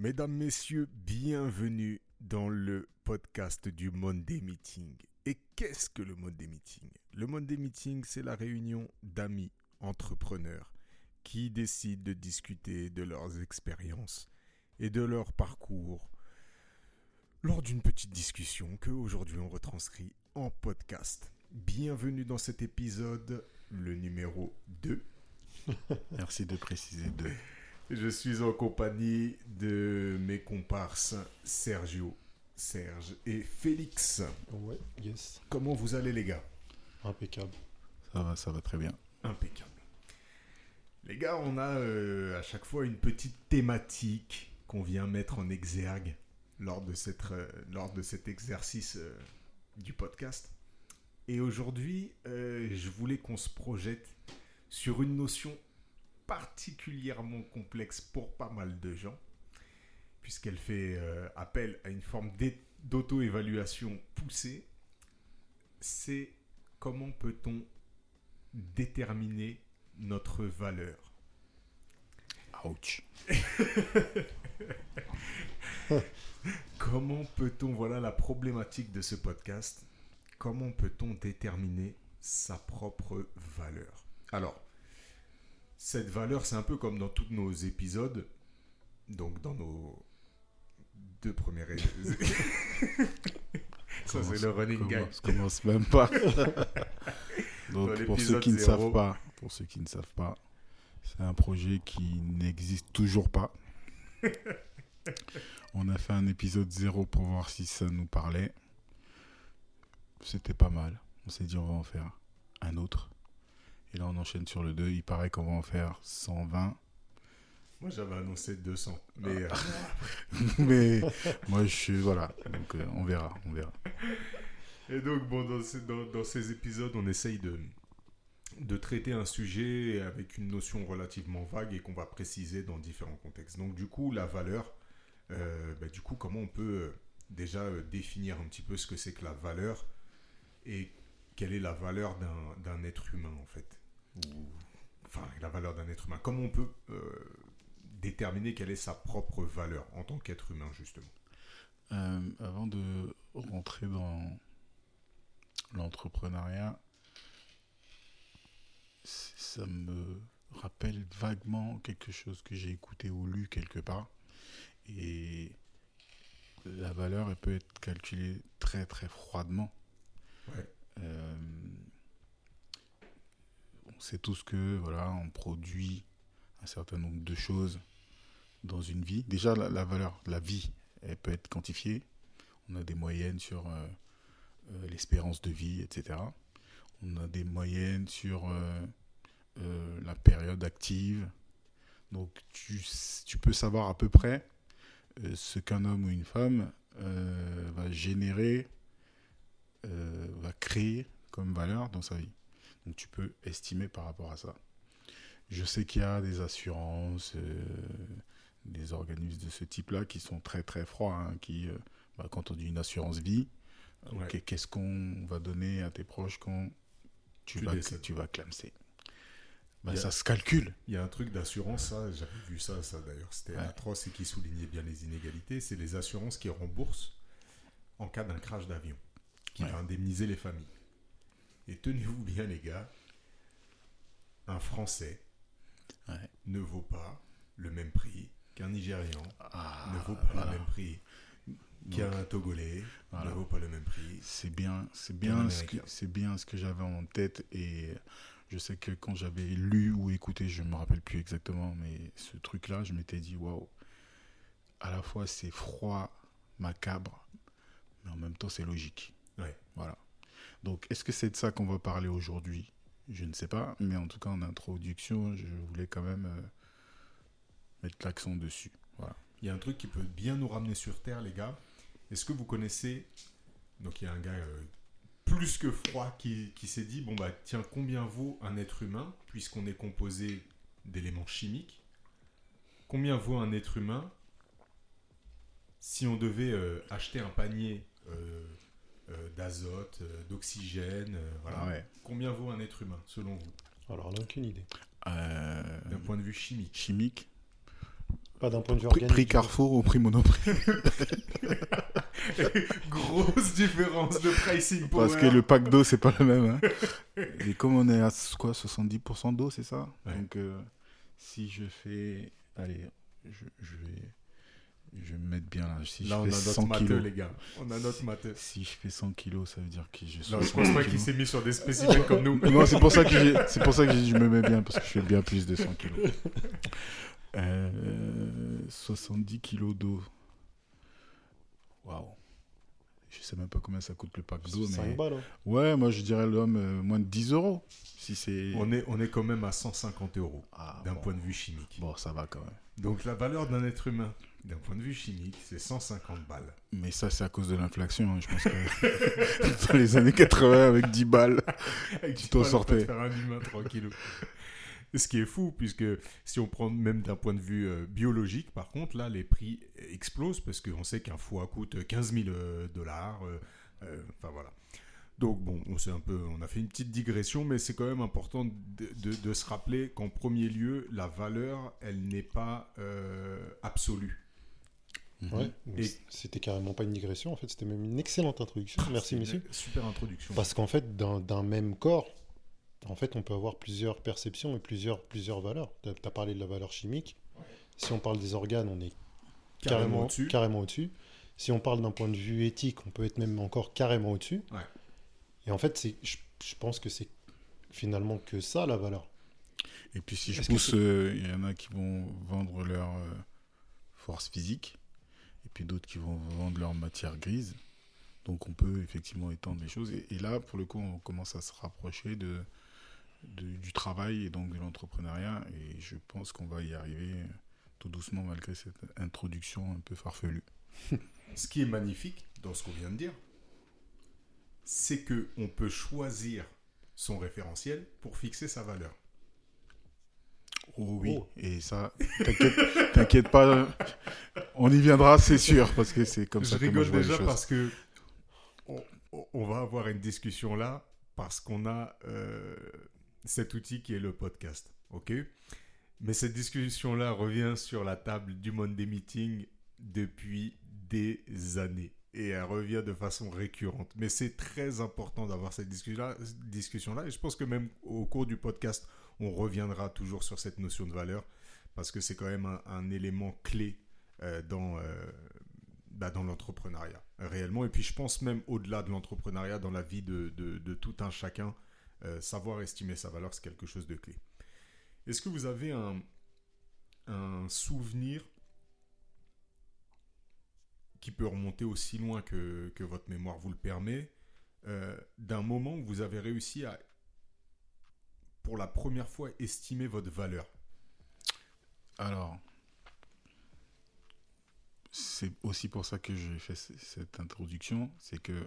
Mesdames, Messieurs, bienvenue dans le podcast du Monday Meeting. Et qu'est-ce que le Monday Meeting? Le Monday Meeting, c'est la réunion d'amis entrepreneurs qui décident de discuter de leurs expériences et de leur parcours lors d'une petite discussion que aujourd'hui on retranscrit en podcast. Bienvenue dans cet épisode, le numéro 2. Merci de préciser 2. Je suis en compagnie de mes comparses Sergio, Serge et Félix. Ouais, yes. Comment vous allez les gars? Impeccable. Ça va, ça va très bien. Impeccable. Les gars, on a euh, à chaque fois une petite thématique qu'on vient mettre en exergue lors de, cette, euh, lors de cet exercice euh, du podcast. Et aujourd'hui, euh, je voulais qu'on se projette sur une notion particulièrement complexe pour pas mal de gens, puisqu'elle fait euh, appel à une forme d'auto-évaluation poussée. C'est comment peut-on déterminer notre valeur? Ouch. Comment peut-on, voilà la problématique de ce podcast, comment peut-on déterminer sa propre valeur? Alors, cette valeur, c'est un peu comme dans tous nos épisodes, donc dans nos deux premiers... Ça, c'est le running gag. Commence, commence même pas. Donc, pour ceux qui ne zéro. savent pas, pour ceux qui ne savent pas, c'est un projet qui n'existe toujours pas. On a fait un épisode 0 pour voir si ça nous parlait. C'était pas mal. On s'est dit on va en faire un autre. Et là on enchaîne sur le 2. Il paraît qu'on va en faire 120. Moi, j'avais annoncé 200, mais... euh, Mais moi je suis voilà. Donc euh, on verra, on verra. Et donc, bon, dans, ces- dans- dans ces épisodes, on essaye de, de traiter un sujet avec une notion relativement vague et qu'on va préciser dans différents contextes. Donc, du coup, la valeur, euh, bah, du coup, comment on peut déjà définir un petit peu ce que c'est que la valeur et quelle est la valeur d'un- d'un être humain, en fait Ou, Enfin, la valeur d'un être humain. Comment on peut euh, déterminer quelle est sa propre valeur en tant qu'être humain, justement? Euh, avant de rentrer dans l'entrepreneuriat, ça me rappelle vaguement quelque chose que j'ai écouté ou lu quelque part. Et la valeur, elle peut être calculée très très froidement. Ouais. Euh, on sait tous que voilà, on produit un certain nombre de choses dans une vie. Déjà, la, la valeur, la vie, elle peut être quantifiée. On a des moyennes sur euh, euh, l'espérance de vie, etc. On a des moyennes sur euh, la période active. Donc, tu, peux savoir à peu près ce qu'un homme ou une femme va générer, va créer comme valeur dans sa vie. Donc, tu peux estimer par rapport à ça. Je sais qu'il y a des assurances, euh, des organismes de ce type-là qui sont très très froids, hein, qui, euh, bah, quand on dit une assurance vie, euh, Ouais. qu'est-ce qu'on va donner à tes proches quand tu, Tu vas, décèdes. tu vas clamser? Bah, a- Ça se calcule. Il y a un truc d'assurance, ça, j'avais vu ça, ça d'ailleurs, c'était Ouais. atroce et qui soulignait bien les inégalités. C'est les assurances qui remboursent en cas d'un crash d'avion, qui Ouais. va indemniser les familles. Et tenez-vous bien, les gars, un Français Ouais. ne vaut pas le même prix qu'un Nigérian, Ah, ne vaut pas voilà. le même prix qu'un Togolais, Voilà. ne vaut pas le même prix. C'est bien, c'est bien, ce que, Américain. c'est bien ce que j'avais en tête et je sais que quand j'avais lu ou écouté, je me rappelle plus exactement, mais ce truc-là, je m'étais dit waouh. À la fois c'est froid, macabre, mais en même temps c'est logique. Ouais. Voilà. Donc est-ce que c'est de ça qu'on va parler aujourd'hui? Je ne sais pas, mais en tout cas en introduction, je voulais quand même euh, mettre l'accent dessus. Voilà. Il y a un truc qui peut bien nous ramener sur Terre, les gars. Est-ce que vous connaissez... Donc il y a un gars euh, plus que froid qui, qui s'est dit, bon bah tiens, combien vaut un être humain, puisqu'on est composé d'éléments chimiques Combien vaut un être humain si on devait euh, acheter un panier d'azote, euh, d'oxygène, euh, voilà. Ah ouais. Combien vaut un être humain, selon vous? Alors, on n'a aucune idée. Euh, D'un point de vue chimique chimique, Pas d'un point de vue Prix, organique. prix Carrefour ou prix Monoprix? Grosse différence de pricing pour Parce que le pack d'eau, c'est pas le même. hein. Et comme on est à quoi 70% d'eau, c'est ça? Ouais. Donc, euh, si je fais. Allez, je, je vais. Je vais me mettre bien là. Si Là, je on a fais notre 100 matheux, kilos. les gars. On a notre matheux. Si je fais 100 kilos, ça veut dire que j'ai Non, je 60 pense pas qu'il s'est mis sur des spécimens comme nous. Non, c'est pour ça que j'ai- c'est pour ça que j'ai dit je me mets bien parce que je fais bien plus de 100 kilos. Euh, 70 kilos d'eau. Waouh. Je sais même pas combien ça coûte le pack d'eau, 5 mais balles. hein. ouais, moi je dirais l'homme euh, moins de 10 euros. Si c'est On est, on est quand même à 150 euros Ah, d'un bon. point de vue chimique. Bon, ça va quand même. Donc la valeur d'un être humain, d'un point de vue chimique, c'est 150 balles. Mais ça, c'est à cause de l'inflation. hein. Je pense que dans les années 80, avec 10 balles, Avec Tu t'en sortais. faire un humain tranquille. Ce qui est fou, puisque si on prend même d'un point de vue euh, biologique, par contre, là, les prix explosent parce qu'on sait qu'un foie coûte 15 000 euh, dollars. euh, euh, Enfin voilà. Donc bon, on, un peu, on a fait une petite digression, mais c'est quand même important de, de- de se rappeler qu'en premier lieu, la valeur, elle n'est pas euh, absolue. Ouais. Et- c- C'était carrément pas une digression, en fait, c'était même une excellente introduction. Merci, C'est une messieurs. Super introduction. Parce qu'en fait, d'un même corps, en fait, on peut avoir plusieurs perceptions et plusieurs, plusieurs valeurs. Tu as parlé de la valeur chimique. Si on parle des organes, on est carrément, au-dessus. carrément au-dessus. Si on parle d'un point de vue éthique, on peut être même encore carrément au-dessus. Ouais. Et en fait, je, je pense que c'est finalement que ça, la valeur. Et puis si je pousse, euh, il y en a qui vont vendre leur euh, force physique, puis d'autres qui vont vendre leur matière grise. Donc on peut effectivement étendre les choses. Et, et là, pour le coup, on commence à se rapprocher de, de- du travail et donc de l'entrepreneuriat. Et je pense qu'on va y arriver euh, tout doucement malgré cette introduction un peu farfelue. Ce qui est magnifique dans ce qu'on vient de dire, c'est que on peut choisir son référentiel pour fixer sa valeur. Oh oui, Oh. et ça, t'inquiète pas, on y viendra, c'est sûr, parce que c'est comme je ça que moi rigole je vois les déjà parce que on, on va avoir une discussion là parce qu'on a euh, cet outil qui est le podcast, ok? Mais cette discussion là revient sur la table du Monday Meeting depuis des années et elle revient de façon récurrente. Mais c'est très important d'avoir cette discussion-là. Et je pense que même au cours du podcast, on reviendra toujours sur cette notion de valeur parce que c'est quand même un, un élément clé dans, euh, bah, dans l'entrepreneuriat, réellement. Et puis je pense même au-delà de l'entrepreneuriat, dans la vie de, de- tout un chacun, euh, savoir estimer sa valeur, c'est quelque chose de clé. Est-ce que vous avez un, un souvenir qui peut remonter aussi loin que, que votre mémoire vous le permet, euh, d'un moment où vous avez réussi à, pour la première fois, estimer votre valeur? Alors, c'est aussi pour ça que j'ai fait cette introduction, c'est que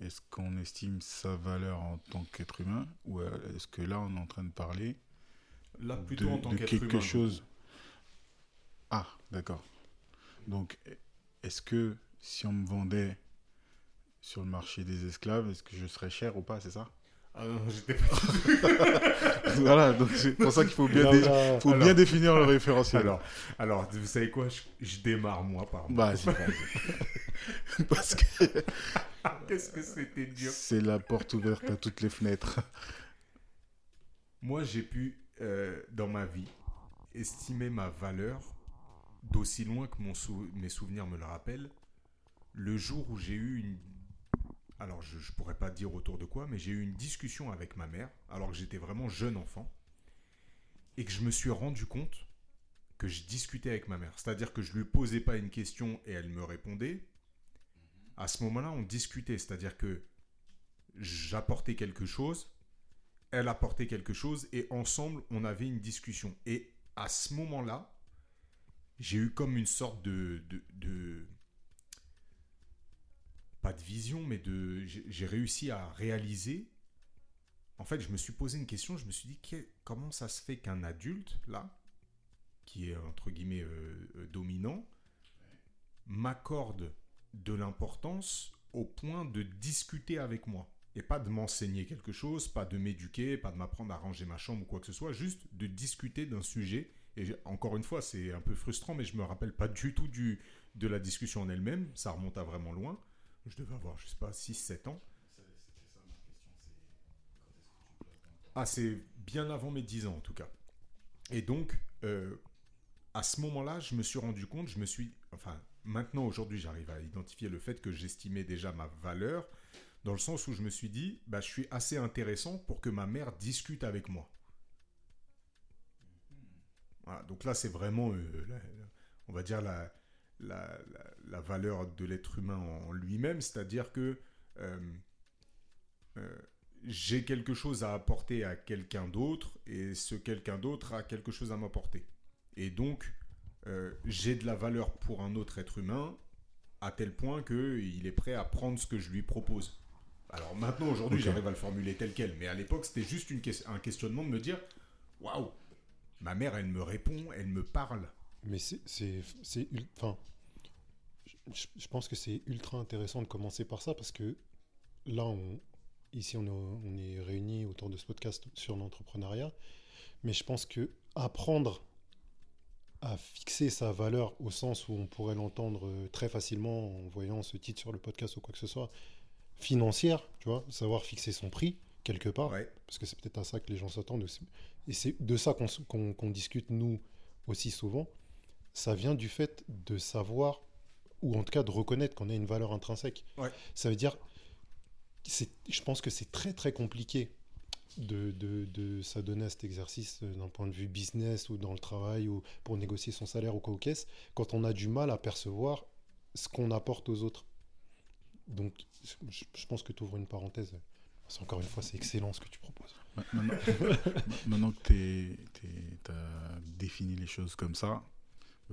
est-ce qu'on estime sa valeur en tant qu'être humain ou euh, est-ce que là on est en train de parler Là, plutôt de, en tant de quelque humain. chose Ah, d'accord. Donc, est-ce que si on me vendait sur le marché des esclaves, est-ce que je serais cher ou pas, c'est ça? Ah non, j'étais pas... Voilà, donc c'est pour ça qu'il faut bien, Là, dé- là, faut alors- bien définir le référentiel. Alors, alors, vous savez quoi je, je démarre moi par moi. Bah, c'est Parce que Qu'est-ce que c'était dur. c'est la porte ouverte à toutes les fenêtres. Moi, j'ai pu, euh, dans ma vie, estimer ma valeur d'aussi loin que mon sou- mes souvenirs me le rappellent, le jour où j'ai eu une... Alors, je ne pourrais pas dire autour de quoi, mais j'ai eu une discussion avec ma mère, alors que j'étais vraiment jeune enfant, et que je me suis rendu compte que je discutais avec ma mère. C'est-à-dire que je lui posais pas une question et elle me répondait. À ce moment-là, on discutait, c'est-à-dire que j'apportais quelque chose, elle apportait quelque chose et ensemble on avait une discussion. Et à ce moment-là, j'ai eu comme une sorte de- pas de vision, mais de j'ai réussi à réaliser. En fait, je me suis posé une question. Je me suis dit comment ça se fait qu'un adulte là, qui est entre guillemets euh, euh, dominant, m'accorde de l'importance au point de discuter avec moi. Et pas de m'enseigner quelque chose, pas de m'éduquer, pas de m'apprendre à ranger ma chambre ou quoi que ce soit, juste de discuter d'un sujet Et encore une fois, c'est un peu frustrant, mais je me rappelle pas du tout du, de la discussion en elle-même. Ça remonte à vraiment loin. Je devais avoir, je sais pas, 6-7 ans. Ah, c'est bien avant mes 10 ans en tout cas. Et donc, euh, à ce moment-là, je me suis rendu compte, je me suis. Enfin, maintenant, aujourd'hui, j'arrive à identifier le fait que j'estimais déjà ma valeur, dans le sens où je me suis dit, bah, je suis assez intéressant pour que ma mère discute avec moi. Voilà, donc là, c'est vraiment, euh, on va dire, la, la, la- la valeur de l'être humain en lui-même, c'est-à-dire que euh, euh, j'ai quelque chose à apporter à quelqu'un d'autre et ce quelqu'un d'autre a quelque chose à m'apporter. Et donc, euh, j'ai de la valeur pour un autre être humain à tel point qu'il est prêt à prendre ce que je lui propose. Alors maintenant, aujourd'hui, Ok. j'arrive à le formuler tel quel, mais à l'époque, c'était juste une un questionnement de me dire Waouh, ma mère, elle me répond, elle me parle. Mais c'est, enfin, je, je pense que c'est ultra intéressant de commencer par ça parce que là, on, ici, on est, on est réunis autour de ce podcast sur l'entrepreneuriat, mais je pense que apprendre à fixer sa valeur au sens où on pourrait l'entendre euh, très facilement en voyant ce titre sur le podcast ou quoi que ce soit, financière, tu vois, savoir fixer son prix quelque part, Ouais, parce que c'est peut-être à ça que les gens s'attendent. aussi. Et c'est de ça qu'on discute, nous, aussi souvent. Ça vient du fait de savoir, ou en tout cas de reconnaître qu'on a une valeur intrinsèque. Ouais. Ça veut dire, je pense que c'est très très compliqué de, de, de s'adonner à cet exercice euh, d'un point de vue business ou dans le travail ou pour négocier son salaire ou quoi aux caisses, quand on a du mal à percevoir ce qu'on apporte aux autres. Donc, je, je pense que tu ouvres une parenthèse. Encore une fois, c'est excellent ce que tu proposes. Ma- Maintenant, maintenant que tu as défini les choses comme ça,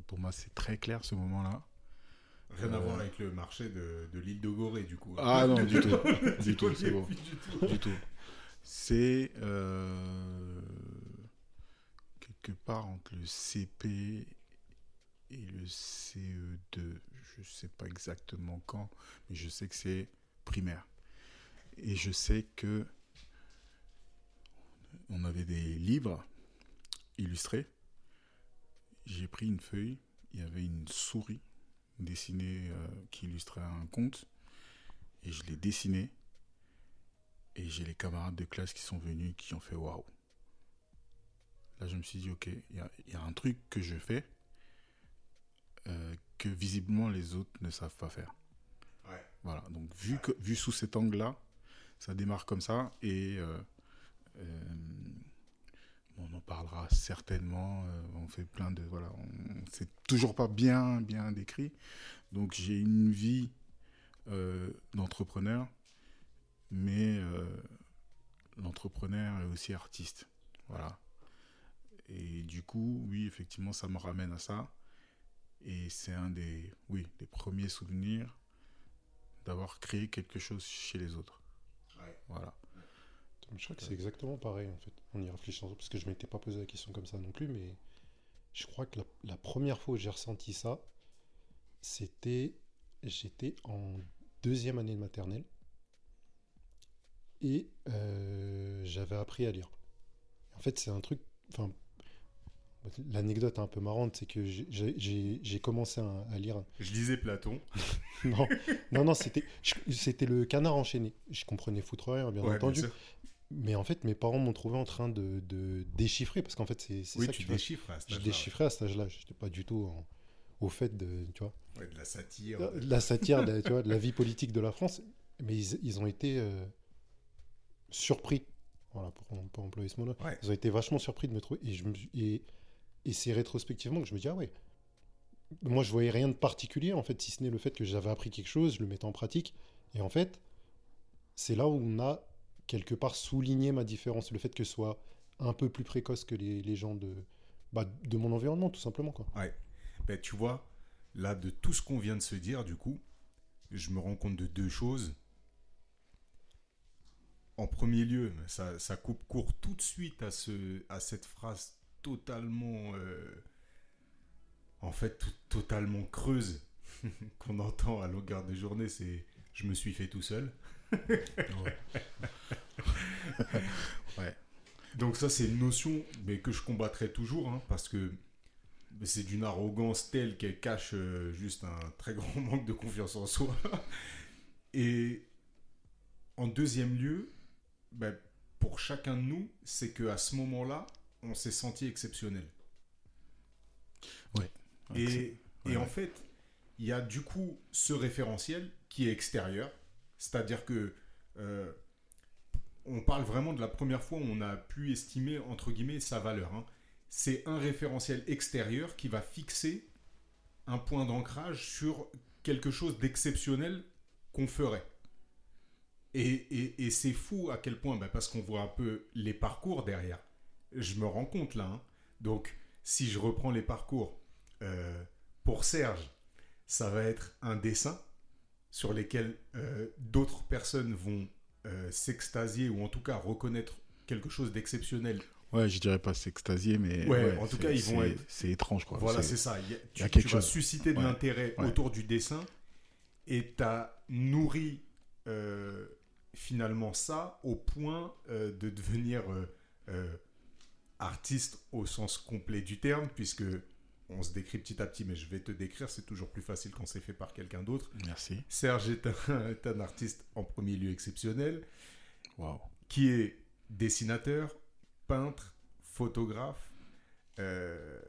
pour moi c'est très clair ce moment-là. rien à Euh, voir avec le marché de, de l'île de Gorée, du coup. Ah non, du tout. C'est du tout, c'est bon. plus du tout. Du tout. C'est euh, quelque part entre le CP et le CE2. Je sais pas exactement quand, mais je sais que c'est primaire. Et je sais que on avait des livres illustrés. J'ai pris une feuille, il y avait une souris dessinée euh, qui illustrait un conte, et je l'ai dessiné. Et j'ai les camarades de classe qui sont venus, qui ont fait waouh. Là, je me suis dit, ok, il y a, il y a un truc que je fais euh, que visiblement les autres ne savent pas faire. Ouais. Voilà, donc vu, que, vu sous cet angle-là, ça démarre comme ça et euh, euh, on en parlera certainement. euh, on fait plein de. Voilà, c'est toujours pas bien, bien décrit. Donc j'ai une vie euh, d'entrepreneur, mais euh, l'entrepreneur est aussi artiste. Voilà. Et du coup, oui, effectivement, ça me ramène à ça. Et c'est un des, oui, des premiers souvenirs d'avoir créé quelque chose chez les autres. Ouais. Voilà. Je crois que c'est exactement pareil en fait, en y réfléchissant, parce que je m'étais pas posé la question comme ça non plus, mais je crois que la, la première fois où j'ai ressenti ça, c'était, j'étais en deuxième année de maternelle, et euh, j'avais appris à lire. En fait, c'est un truc, enfin, l'anecdote un peu marrante, c'est que j'ai- commencé à, à lire Je lisais Platon. non, non, non, c'était le canard enchaîné. Je comprenais foutre rien, bien Ouais, entendu. bien sûr. Mais en fait, mes parents m'ont trouvé en train de, de déchiffrer, parce qu'en fait, c'est Oui, ça que tu vois. déchiffres à cet Je âge-là, déchiffrais à cet âge-là. Je n'étais pas du tout en- au fait de, tu vois, ouais. De la satire. de la satire, de, tu vois, de la vie politique de la France. Mais ils, ils ont été euh, surpris, voilà, pour, pour employer ce mot-là. Ouais. Ils ont été vachement surpris de me trouver. Et, je me et, et c'est rétrospectivement que je me dis, ah ouais, moi je voyais rien de particulier, en fait, si ce n'est le fait que j'avais appris quelque chose, je le mettais en pratique. Et en fait, c'est là où on a quelque part souligné ma différence, le fait que je sois un peu plus précoce que les, gens de, bah, de mon environnement, tout simplement. Quoi. Ouais. Ben, tu vois, là, de tout ce qu'on vient de se dire, du coup, je me rends compte de deux choses. En premier lieu, ça, ça coupe court tout de suite à, ce, à cette phrase totalement, euh, en fait, totalement creuse qu'on entend à longueur de journée. C'est je me suis fait tout seul. Ouais. Donc ça, c'est une notion mais que je combattrai toujours, hein, parce que c'est d'une arrogance telle qu'elle cache euh, juste un très grand manque de confiance en soi. Et en deuxième lieu, ben, pour chacun de nous, c'est qu'à ce moment-là, on s'est senti exceptionnel. Et, Ouais, et en fait, il y a du coup ce référentiel qui est extérieur, c'est-à-dire que euh, on parle vraiment de la première fois où on a pu estimer entre guillemets sa valeur. hein. C'est un référentiel extérieur qui va fixer un point d'ancrage sur quelque chose d'exceptionnel qu'on ferait. Et, c'est fou à quel point, bah, parce qu'on voit un peu les parcours derrière. Je me rends compte là. hein. Donc, si je reprends les parcours, euh, pour Serge, ça va être un dessin sur lesquels euh, d'autres personnes vont euh, s'extasier ou en tout cas reconnaître quelque chose d'exceptionnel. Ouais, je dirais pas s'extasier, mais. Ouais, en tout cas, ils vont être- C'est étrange, quoi. Voilà, C'est- ça. Il y a- tu, y a tu vas susciter de Ouais, l'intérêt autour du dessin et tu as nourri euh, finalement ça au point de devenir artiste au sens complet du terme, puisque on se décrit petit à petit, mais je vais te décrire, c'est toujours plus facile quand c'est fait par quelqu'un d'autre. Merci. Serge est un, est un artiste en premier lieu exceptionnel, Waouh. qui est dessinateur, peintre, photographe, euh,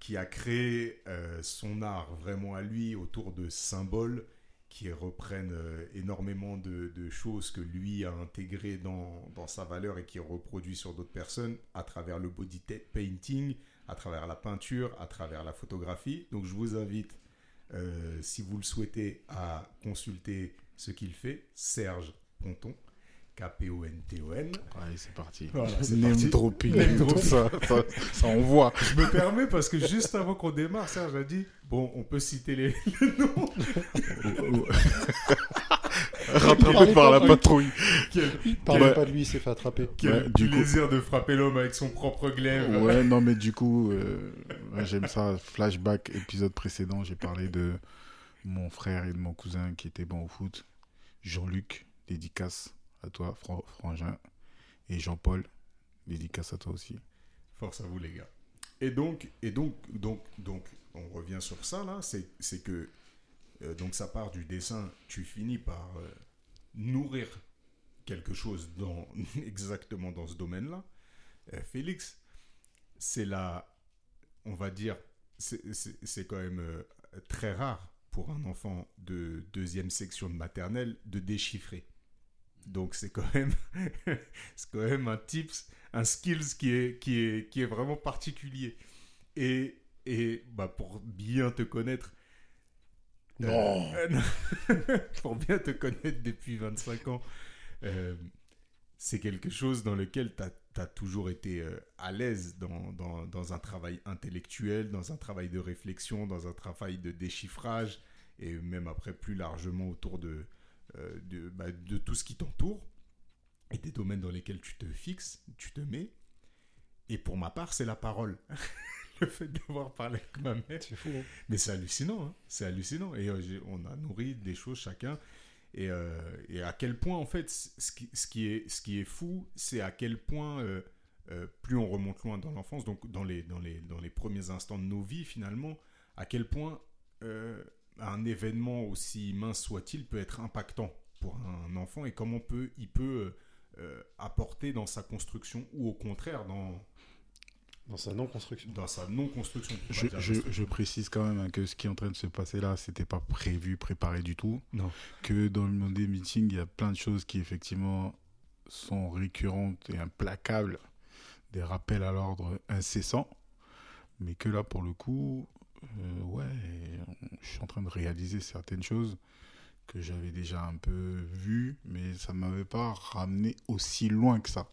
qui a créé euh, son art vraiment à lui autour de symboles qui reprennent euh, énormément de, de choses que lui a intégrées dans, dans sa valeur et qui reproduit sur d'autres personnes à travers le body painting, à travers la peinture, à travers la photographie. Donc je vous invite, euh, si vous le souhaitez, à consulter ce qu'il fait, Serge Ponton, K-P-O-N-T-O-N. Allez, c'est parti. Voilà, c'est Name parti. dropping, Name dropping. ça, ça, ça envoie. Je me permets parce que juste avant qu'on démarre, Serge a dit bon, on peut citer les, les noms. Rattrapé par la patrouille. Quel, Il parle Ouais. pas de lui, il s'est fait attraper. quel Ouais, du coup- plaisir de frapper l'homme avec son propre glaive. Ouais, non, mais du coup, euh, ouais, j'aime ça. Flashback, épisode précédent, j'ai parlé de mon frère et de mon cousin qui étaient bons au foot. Jean-Luc, dédicace à toi, Fran- Frangin. Et Jean-Paul, dédicace à toi aussi. Force à vous les gars. Et donc, et donc, donc, donc, on revient sur ça là, c'est c'est que euh, donc ça part du dessin, tu finis par euh, nourrir quelque chose dans exactement dans ce domaine-là. Euh, Félix, c'est la, on va dire, c'est- quand même euh, très rare pour un enfant de deuxième section de maternelle de déchiffrer. Donc c'est quand même, quand même un tips, un skills qui est, qui est, qui est vraiment particulier. Et, et bah, pour bien te connaître, Non. euh, non. pour bien te connaître depuis 25 ans, euh, c'est quelque chose dans lequel tu as, toujours été euh, à l'aise dans, dans, dans un travail intellectuel, dans un travail de réflexion, dans un travail de déchiffrage, et même après plus largement autour de, euh, de, bah, de tout ce qui t'entoure, et des domaines dans lesquels tu te fixes, tu te mets. Et pour ma part, c'est la parole. Le fait d'avoir parlé avec ma mère. C'est fou. hein. Mais c'est hallucinant, hein. c'est hallucinant. Et euh, on a nourri des choses chacun. Et, euh, et à quel point, en fait, ce qui, ce qui, est, ce qui est fou, c'est à quel point, euh, plus on remonte loin dans l'enfance, donc dans les, dans, les, dans les premiers instants de nos vies, finalement, à quel point un événement aussi mince soit-il peut être impactant pour un enfant et comment peut, il peut apporter dans sa construction ou au contraire dans, Dans sa non-construction. dans sa non-construction. je précise quand même hein, que ce qui est en train de se passer là, c'était pas prévu, préparé du tout. Non. Que dans le monde des meetings, il y a plein de choses qui effectivement sont récurrentes et implacables, des rappels à l'ordre incessants, mais que là pour le coup, euh, ouais, je suis en train de réaliser certaines choses que j'avais déjà un peu vues, mais ça m'avait pas ramené aussi loin que ça.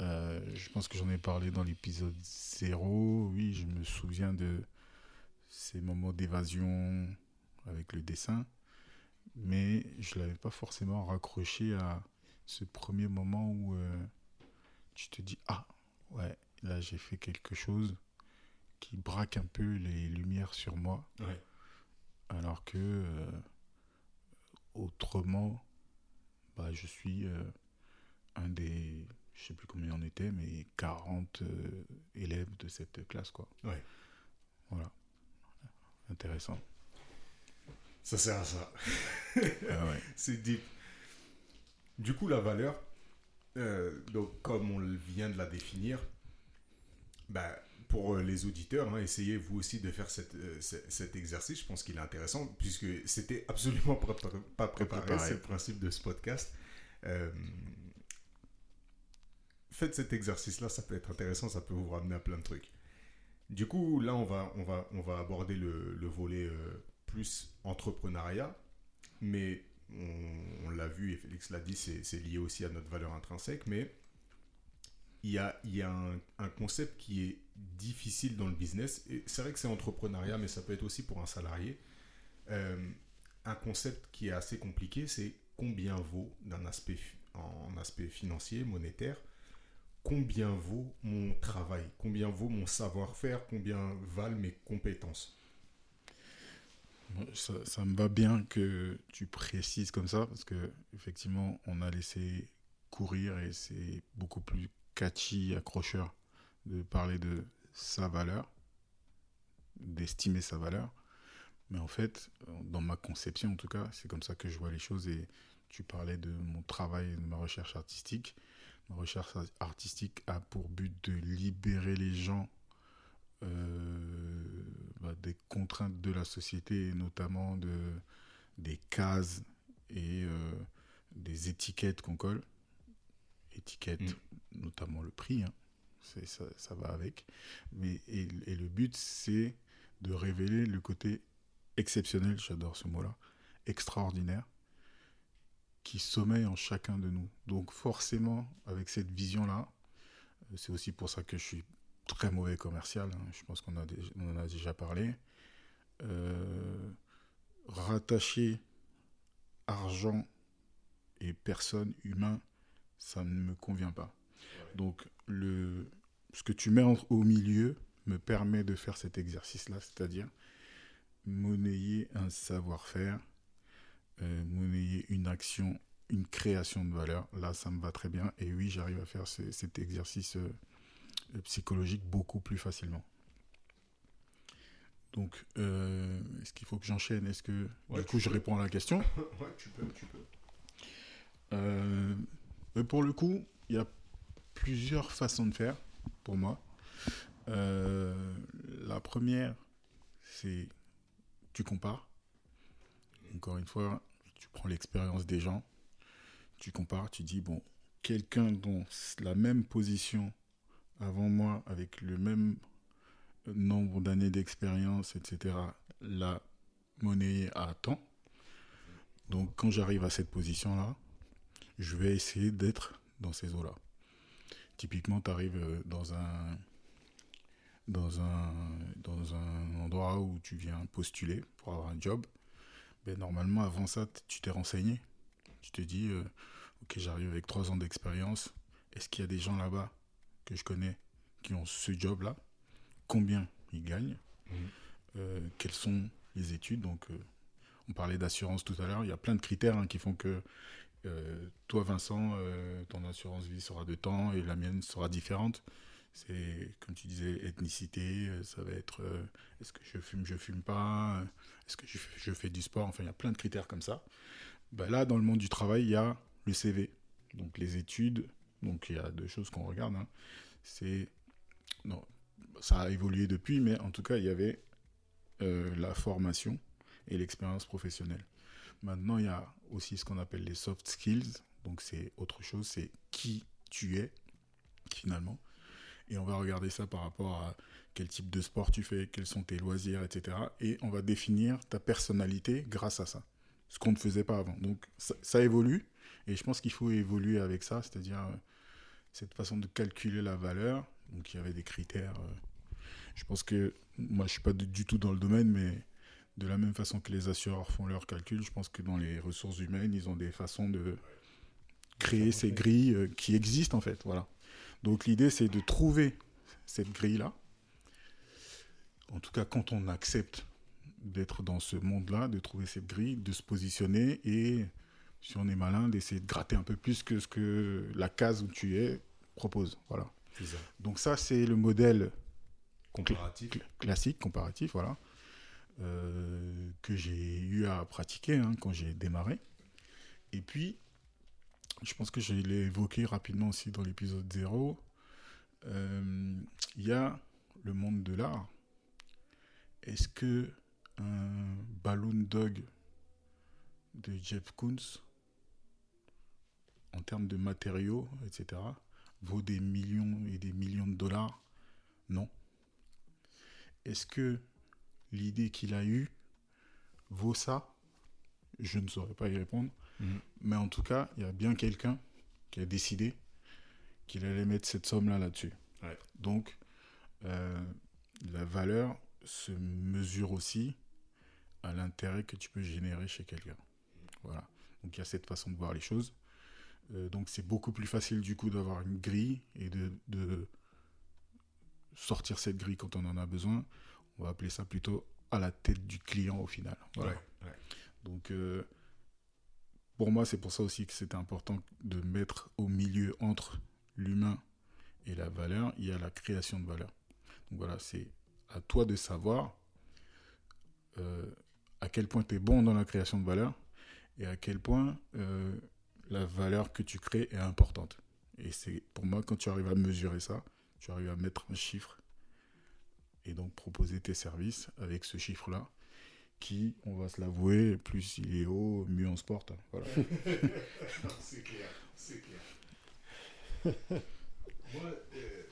Euh, je pense que j'en ai parlé dans l'épisode 0. Oui, je me souviens de ces moments d'évasion avec le dessin, mais je ne l'avais pas forcément raccroché à ce premier moment où euh, tu te dis Ah, ouais, là j'ai fait quelque chose qui braque un peu les lumières sur moi, Ouais. alors que euh, autrement, bah, je suis un des, je sais plus combien on était, mais 40 euh, élèves de cette classe, quoi. Ouais. intéressant. Ça sert à ça. Ah ouais. C'est deep. Du coup, la valeur, euh, donc, comme on vient de la définir, bah, pour euh, les auditeurs, hein, essayez vous aussi de faire cette, euh, ce- cet exercice. Je pense qu'il est intéressant, puisque c'était absolument pas, pas préparé, préparé. c'est le principe de ce podcast. Euh, faites cet exercice-là, ça peut être intéressant, ça peut vous ramener à plein de trucs. Du coup, là, on va, on va, on va aborder le, le volet euh, plus entrepreneuriat, mais on, l'a vu et Félix l'a dit, c'est lié aussi à notre valeur intrinsèque, mais il y a, il y a un, concept qui est difficile dans le business, et c'est vrai que c'est entrepreneuriat, mais ça peut être aussi pour un salarié. Euh, un concept qui est assez compliqué, c'est combien vaut d'un aspect, en aspect financier, monétaire, combien vaut mon travail, combien vaut mon savoir-faire, combien valent mes compétences? Ça me va bien que tu précises comme ça, parce que effectivement, on a laissé courir et c'est beaucoup plus catchy, accrocheur de parler de sa valeur, d'estimer sa valeur. Mais en fait, dans ma conception en tout cas, c'est comme ça que je vois les choses et tu parlais de mon travail, de ma recherche artistique. Ma recherche artistique a pour but de libérer les gens euh, bah, des contraintes de la société, notamment de, des cases et euh, des étiquettes qu'on colle. Étiquettes, Mm. notamment le prix, hein. C'est- ça, ça va avec. Mais, et, et le but, c'est de révéler le côté exceptionnel, j'adore ce mot-là, extraordinaire, qui sommeille en chacun de nous. Donc forcément, avec cette vision-là, euh, c'est aussi pour ça que je suis très mauvais commercial, hein, je pense qu'on a déjà- on en a déjà parlé. Euh, rattacher argent et personne humain, ça ne me convient pas. Donc le, ce que tu mets au milieu me permet de faire cet exercice-là, c'est-à-dire monnayer un savoir-faire, euh, monnayer une action, une création de valeur. Là, ça me va très bien. Et oui, j'arrive à faire ce- cet exercice euh, euh, psychologique beaucoup plus facilement. Donc, euh, est-ce qu'il faut que j'enchaîne? Est-ce que Ouais, du coup je réponds à la question? Ouais, tu peux, tu peux. Mais pour le coup, il y a plusieurs façons de faire pour moi. La première, c'est tu compares. Encore une fois, tu prends l'expérience des gens, tu compares, tu dis, bon, quelqu'un dans la même position avant moi, avec le même nombre d'années d'expérience, etc., l'a monnaie à temps. Donc quand j'arrive à cette position-là, je vais essayer d'être dans ces eaux-là. Typiquement, tu arrives un, dans un endroit où tu viens postuler pour avoir un job. Ben, normalement, avant ça, tu t'es renseigné. Tu te dis, euh, ok, j'arrive avec trois ans d'expérience. Est-ce qu'il y a des gens là-bas que je connais qui ont ce job-là? Combien ils gagnent? Mhm. Euh, Quelles sont les études? Donc, euh, on parlait d'assurance tout à l'heure. Il y a plein de critères hein, qui font que toi, Vincent, ton assurance vie sera de temps et la mienne sera différente. C'est, comme tu disais, ethnicité, euh, ça va être euh, est-ce que je fume, je fume pas, euh, est-ce que je, fais du sport, enfin, il y a plein de critères comme ça. Ben là, dans le monde du travail, il y a le CV, donc les études, donc il y a deux choses qu'on regarde. hein. C'est, non, ça a évolué depuis, mais en tout cas, il y avait la formation et l'expérience professionnelle. Maintenant, il y a aussi ce qu'on appelle les soft skills. Donc, c'est autre chose, c'est qui tu es, finalement. Et on va regarder ça par rapport à quel type de sport tu fais, quels sont tes loisirs, etc. Et on va définir ta personnalité grâce à ça. Ce qu'on ne faisait pas avant. Donc, ça, ça évolue. Et je pense qu'il faut évoluer avec ça, c'est-à-dire euh, cette façon de calculer la valeur. Donc, il y avait des critères. euh, je pense que moi, je suis pas du- du tout dans le domaine, mais de la même façon que les assureurs font leurs calculs, je pense que dans les ressources humaines, ils ont des façons de créer ces grilles euh, qui existent en fait. Voilà. Donc l'idée, c'est de trouver cette grille-là. En tout cas, quand on accepte d'être dans ce monde-là, de trouver cette grille, de se positionner et, si on est malin, d'essayer de gratter un peu plus que ce que la case où tu es propose. Voilà. Ça. Donc ça, c'est le modèle Comparatif. cl- classique, comparatif, voilà. euh, que j'ai eu à pratiquer hein, quand j'ai démarré. Et puis, je pense que je l'ai évoqué rapidement aussi dans l'épisode 0. Euh, Il y a le monde de l'art. Est-ce que un Balloon Dog de Jeff Koons, en termes de matériaux, etc., vaut des millions et des millions de dollars? Non. Est-ce que l'idée qu'il a eue vaut ça? Je ne saurais pas y répondre. Mhm. Mais en tout cas, il y a bien quelqu'un qui a décidé qu'il allait mettre cette somme-là là-dessus. Ouais. Donc, euh, la valeur se mesure aussi à l'intérêt que tu peux générer chez quelqu'un. Voilà. Donc, il y a cette façon de voir les choses. Euh, donc, c'est beaucoup plus facile du coup d'avoir une grille et de, de sortir cette grille quand on en a besoin. On va appeler ça plutôt à la tête du client au final. Voilà. Ouais, ouais. Donc, euh, pour moi, c'est pour ça aussi que c'était important de mettre au milieu entre l'humain et la valeur, il y a la création de valeur. Donc voilà, c'est à toi de savoir euh, à quel point tu es bon dans la création de valeur et à quel point euh, la valeur que tu crées est importante. Et c'est pour moi, quand tu arrives à mesurer ça, tu arrives à mettre un chiffre et donc proposer tes services avec ce chiffre-là qui, on va se l'avouer, plus il est haut, mieux on se porte. Voilà. c'est clair, c'est clair. Moi, euh,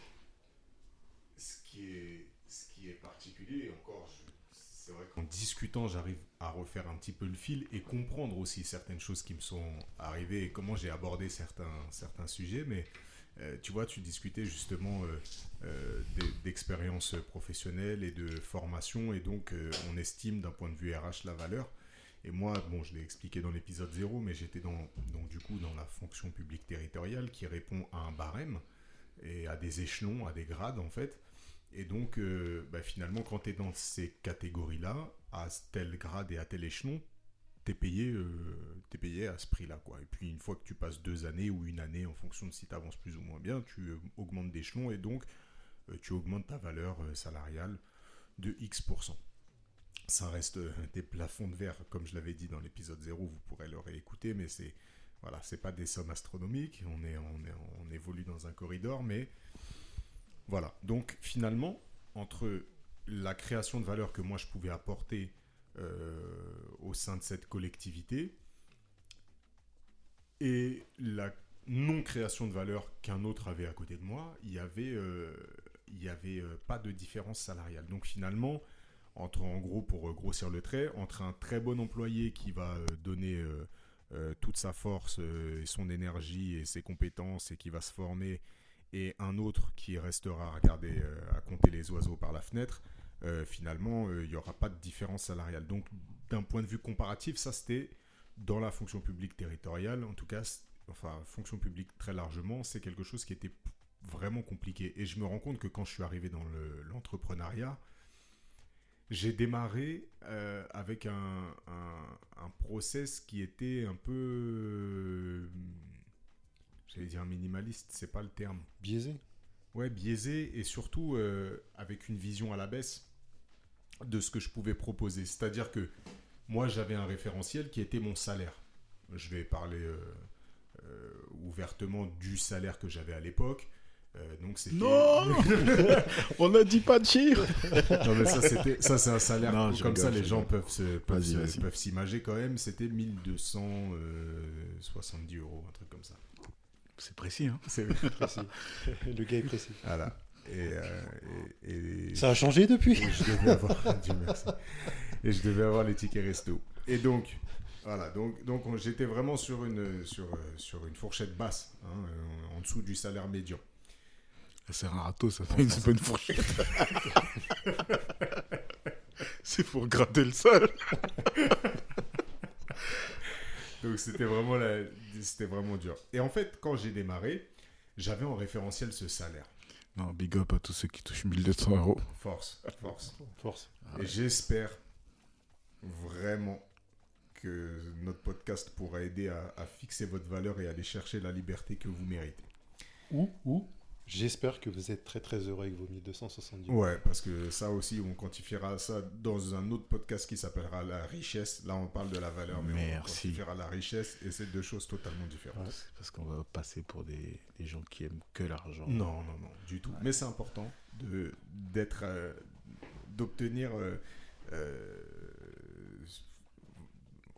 ce, qui est, ce qui est particulier, encore, c'est vrai qu'en discutant, j'arrive à refaire un petit peu le fil et comprendre aussi certaines choses qui me sont arrivées et comment j'ai abordé certains, certains sujets. Mais euh, tu vois, tu discutais justement euh, euh, d'e- d'expériences professionnelles et de formation, et donc euh, on estime d'un point de vue RH la valeur. Et moi, bon, je l'ai expliqué dans l'épisode 0, mais j'étais dans, donc du coup dans la fonction publique territoriale qui répond à un barème et à des échelons, à des grades en fait. Et donc, bah, finalement, quand tu es dans ces catégories-là, à tel grade et à tel échelon, tu es payé, euh, t'es payé à ce prix-là. Et puis, une fois que tu passes deux années ou une année, en fonction de si tu avances plus ou moins bien, tu euh, augmentes d'échelon et donc euh, tu augmentes ta valeur euh, salariale de X%. Ça reste des plafonds de verre, comme je l'avais dit dans l'épisode 0, vous pourrez le réécouter, mais c'est voilà, c'est pas des sommes astronomiques, on, est, on, est, on évolue dans un corridor, mais voilà. Donc finalement, entre la création de valeur que moi je pouvais apporter au sein de cette collectivité et la non-création de valeur qu'un autre avait à côté de moi, il y avait, euh, y avait euh, pas de différence salariale. Donc finalement, entre en gros, pour euh, grossir le trait, entre un très bon employé qui va euh, donner euh, euh, toute sa force, euh, et son énergie et ses compétences et qui va se former, et un autre qui restera à regarder, euh, à compter les oiseaux par la fenêtre, euh, finalement, euh, il n'y aura pas de différence salariale. Donc, d'un point de vue comparatif, ça c'était dans la fonction publique territoriale, en tout cas, enfin, fonction publique très largement, c'est quelque chose qui était vraiment compliqué. Et je me rends compte que quand je suis arrivé dans le- l'entrepreneuriat, j'ai démarré euh, avec un process qui était un peu. euh, J'allais dire minimaliste, c'est pas le terme. Biaisé. Ouais, biaisé et surtout euh, avec une vision à la baisse de ce que je pouvais proposer. C'est-à-dire que moi, j'avais un référentiel qui était mon salaire. Je vais parler euh, euh, ouvertement du salaire que j'avais à l'époque. Euh, donc c'était- Non On n'a dit pas de chiffre non, mais ça, c'était, ça, c'est un salaire Non, comme rigole, ça, les gens peuvent, se, peuvent, Vas-y, se- vas-y. peuvent s'imager quand même. C'était 1270 euros, un truc comme ça. C'est précis, hein C'est, Précis. Le gars est précis. voilà. Et, euh, et, et- Ça a changé depuis et je devais avoir, Dieu merci. Et je devais avoir les tickets resto. Et donc, voilà, donc, donc on- j'étais vraiment sur une, sur, sur une fourchette basse, hein, en dessous du salaire médian. C'est un râteau, ça fait une, une fourchette. c'est pour gratter le sol. Donc c'était vraiment, la- c'était vraiment dur. Et en fait, quand j'ai démarré, j'avais en référentiel ce salaire. Non, big up à tous ceux qui touchent 1200 euros. Force, force. Force. Et j'espère vraiment que notre podcast pourra aider à, à fixer votre valeur et aller chercher la liberté que vous méritez. Où Où J'espère que vous êtes très très heureux avec vos 1270 Ouais, parce que ça aussi, on quantifiera ça dans un autre podcast qui s'appellera la richesse. Là, on parle de la valeur, mais Merci. on quantifiera la richesse et c'est deux choses totalement différentes. C'est Parce qu'on va passer pour des, des gens qui aiment que l'argent. Non, non, non, du tout. Mais c'est important de d'être, euh, d'obtenir. euh, euh,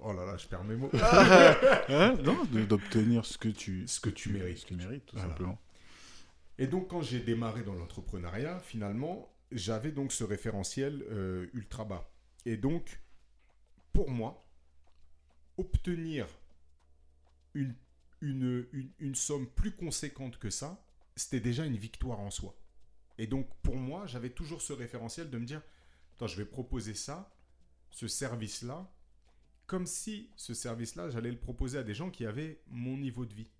oh là là, je perds mes mots. Hein? Non, d'obtenir ce que tu, Ce que tu mérites. Ce que tu mérites, tout Voilà. simplement. Et donc, quand j'ai démarré dans l'entrepreneuriat, finalement, j'avais donc ce référentiel euh, ultra bas. Et donc, pour moi, obtenir une, une, une, une somme plus conséquente que ça, c'était déjà une victoire en soi. Et donc, pour moi, j'avais toujours ce référentiel de me dire, attends, je vais proposer ça, ce service-là, comme si ce service-là, j'allais le proposer à des gens qui avaient mon niveau de vie.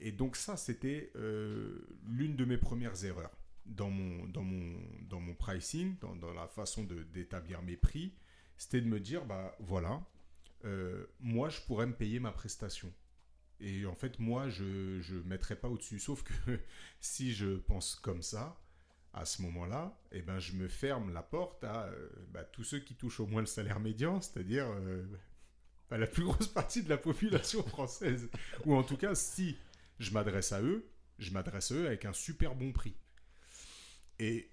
Et donc ça, c'était euh, l'une de mes premières erreurs dans mon, dans mon, dans mon pricing, dans, la façon d'établir mes prix. C'était de me dire, bah voilà, euh, moi, je pourrais me payer ma prestation. Et en fait, moi, je ne mettrais pas au-dessus. Sauf que si je pense comme ça, à ce moment-là, eh ben, je me ferme la porte à euh, bah, tous ceux qui touchent au moins le salaire médian, c'est-à-dire euh, bah, la plus grosse partie de la population française. Ou en tout cas, si je m'adresse à eux, je m'adresse à eux avec un super bon prix. Et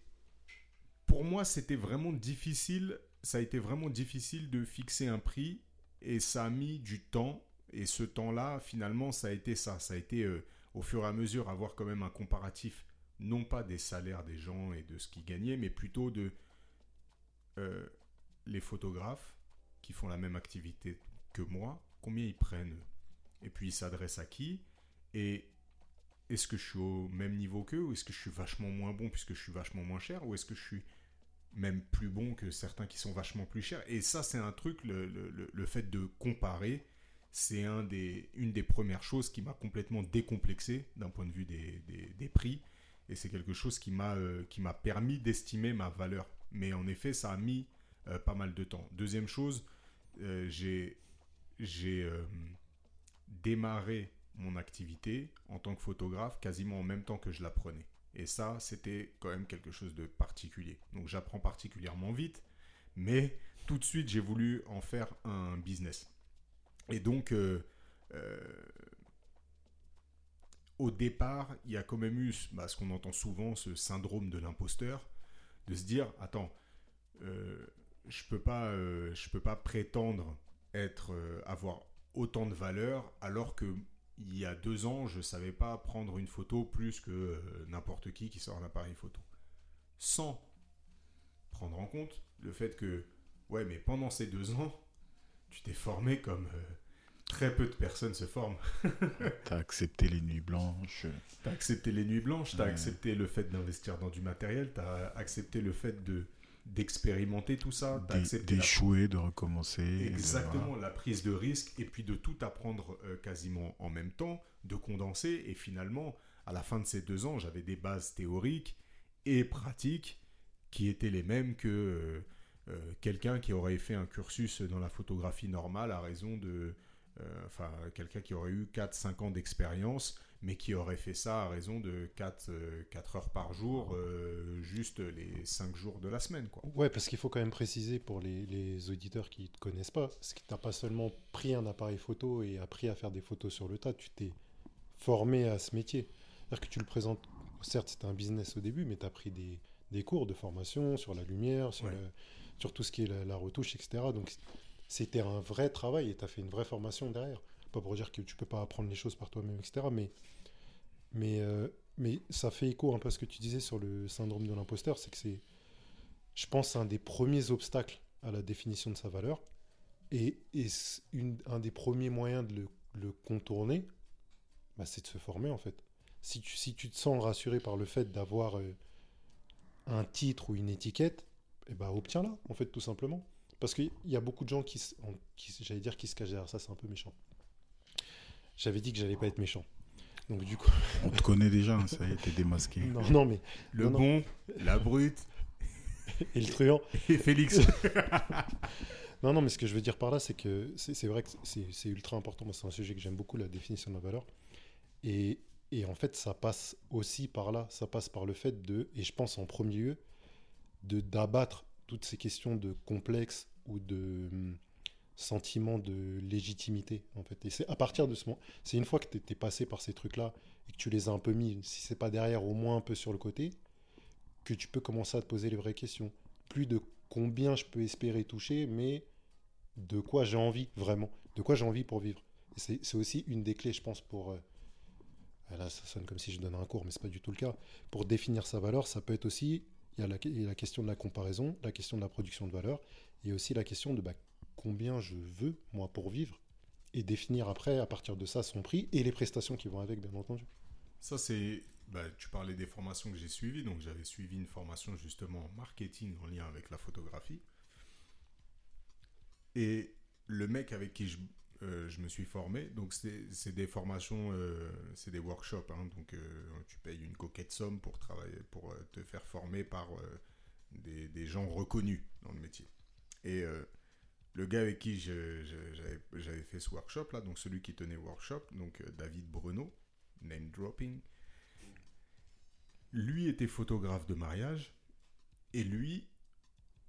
pour moi, c'était vraiment difficile, ça a été vraiment difficile de fixer un prix et ça a mis du temps. Et ce temps-là, finalement, ça a été ça. Ça a été euh, au fur et à mesure avoir quand même un comparatif, non pas des salaires des gens et de ce qu'ils gagnaient, mais plutôt de euh, les photographes qui font la même activité que moi, combien ils prennent Et puis ils s'adressent à qui Et est-ce que je suis au même niveau qu'eux ou est-ce que je suis vachement moins bon puisque je suis vachement moins cher ou est-ce que je suis même plus bon que certains qui sont vachement plus chers? Et ça, c'est un truc, le, le- le- fait de comparer, c'est un des, une des premières choses qui m'a complètement décomplexé d'un point de vue des, des- des prix. Et c'est quelque chose qui m'a euh, permis d'estimer ma valeur. Mais en effet, ça a mis euh, pas mal de temps. Deuxième chose, euh, j'ai j'ai euh, démarré mon activité en tant que photographe quasiment en même temps que je l'apprenais. Et ça, c'était quand même quelque chose de particulier. Donc j'apprends particulièrement vite, mais tout de suite, j'ai voulu en faire un business. Et donc, euh, euh, au départ, il y a quand même eu bah, ce qu'on entend souvent, ce syndrome de l'imposteur, de se dire, attends, euh, je peux peux pas prétendre être, avoir autant de valeur alors que il y a deux ans, je savais pas prendre une photo plus que euh, n'importe qui qui sort un appareil photo, sans prendre en compte le fait que, ouais, mais pendant ces deux ans, tu t'es formé comme euh, très peu de personnes se forment. T'as accepté les nuits blanches. T'as accepté les nuits blanches, t'as Ouais. accepté le fait d'investir dans du matériel, t'as accepté le fait de d'expérimenter tout ça, la- D'échouer, de recommencer. de- exactement la prise de risque et puis de tout apprendre euh, quasiment en même temps, de condenser et finalement à la fin de ces deux ans j'avais des bases théoriques et pratiques qui étaient les mêmes que euh, euh, quelqu'un qui aurait fait un cursus dans la photographie normale à raison de euh, enfin quelqu'un qui aurait eu 4-5 ans d'expérience mais qui aurait fait ça à raison de 4, euh, 4 heures par jour euh, juste les 5 jours de la semaine quoi. Ouais, parce qu'il faut quand même préciser pour les, les auditeurs qui ne te connaissent pas, c'est que tu n'as pas seulement pris un appareil photo et appris à faire des photos sur le tas, tu t'es formé à ce métier. C'est-à-dire que tu le présentes, certes c'était un business au début, mais tu as pris des, des cours de formation sur la lumière, sur, Ouais. sur tout ce qui est la, la retouche, etc. Donc c'était un vrai travail et tu as fait une vraie formation derrière. Pas pour dire que tu peux pas apprendre les choses par toi-même, etc. Mais, mais, euh, mais ça fait écho un peu à ce que tu disais sur le syndrome de l'imposteur, c'est que c'est je pense, un des premiers obstacles à la définition de sa valeur. Et, et un des premiers moyens de le, contourner, bah, c'est de se former en fait. Si tu, si tu te sens rassuré par le fait d'avoir euh, un titre ou une étiquette, eh ben, obtiens-la en fait tout simplement. Parce qu'il y a beaucoup de gens qui, j'allais dire, qui se cachent derrière ça, c'est un peu méchant. J'avais dit que j'allais pas être méchant. Donc du coup, On te connaît déjà, hein, ça y est, t'es démasqué. non, non, mais Le Non, non. bon, la brute et le truand, et Félix. Non, non, mais ce que je veux dire par là, c'est que c'est vrai que c'est c'est ultra important. Moi, c'est un sujet que j'aime beaucoup, la définition de la valeur. Et Et en fait, ça passe aussi par là. Ça passe par le fait de, et je pense en premier lieu, de d'abattre toutes ces questions de complexe ou de sentiment de légitimité en fait. Et c'est à partir de ce moment c'est une fois que tu es passé par ces trucs là et que tu les as un peu mis si c'est pas derrière au moins un peu sur le côté que tu peux commencer à te poser les vraies questions. Plus de combien je peux espérer toucher mais de quoi j'ai envie vraiment. De quoi j'ai envie pour vivre. C'est aussi une des clés je pense pour euh, là ça sonne comme si je donnais un cours mais c'est pas du tout le cas. Pour définir sa valeur ça peut être aussi il y a la, il y a la question de la comparaison la question de la production de valeur et aussi la question de bah, combien je veux, moi, pour vivre, et définir après, à partir de ça, son prix et les prestations qui vont avec, bien entendu. Ça, c'est. bah, tu parlais des formations que j'ai suivies. Donc, j'avais suivi une formation justement en marketing en lien avec la photographie. Et le mec avec qui je, euh, je me suis formé, donc c'est des formations, euh, c'est des workshops. hein. donc, euh, tu payes une coquette somme pour travailler, pour te faire former par des, des gens reconnus dans le métier. Et le gars avec qui j'avais fait ce workshop là, donc celui qui tenait le workshop, donc euh, David Bruno, name dropping, lui était photographe de mariage et lui,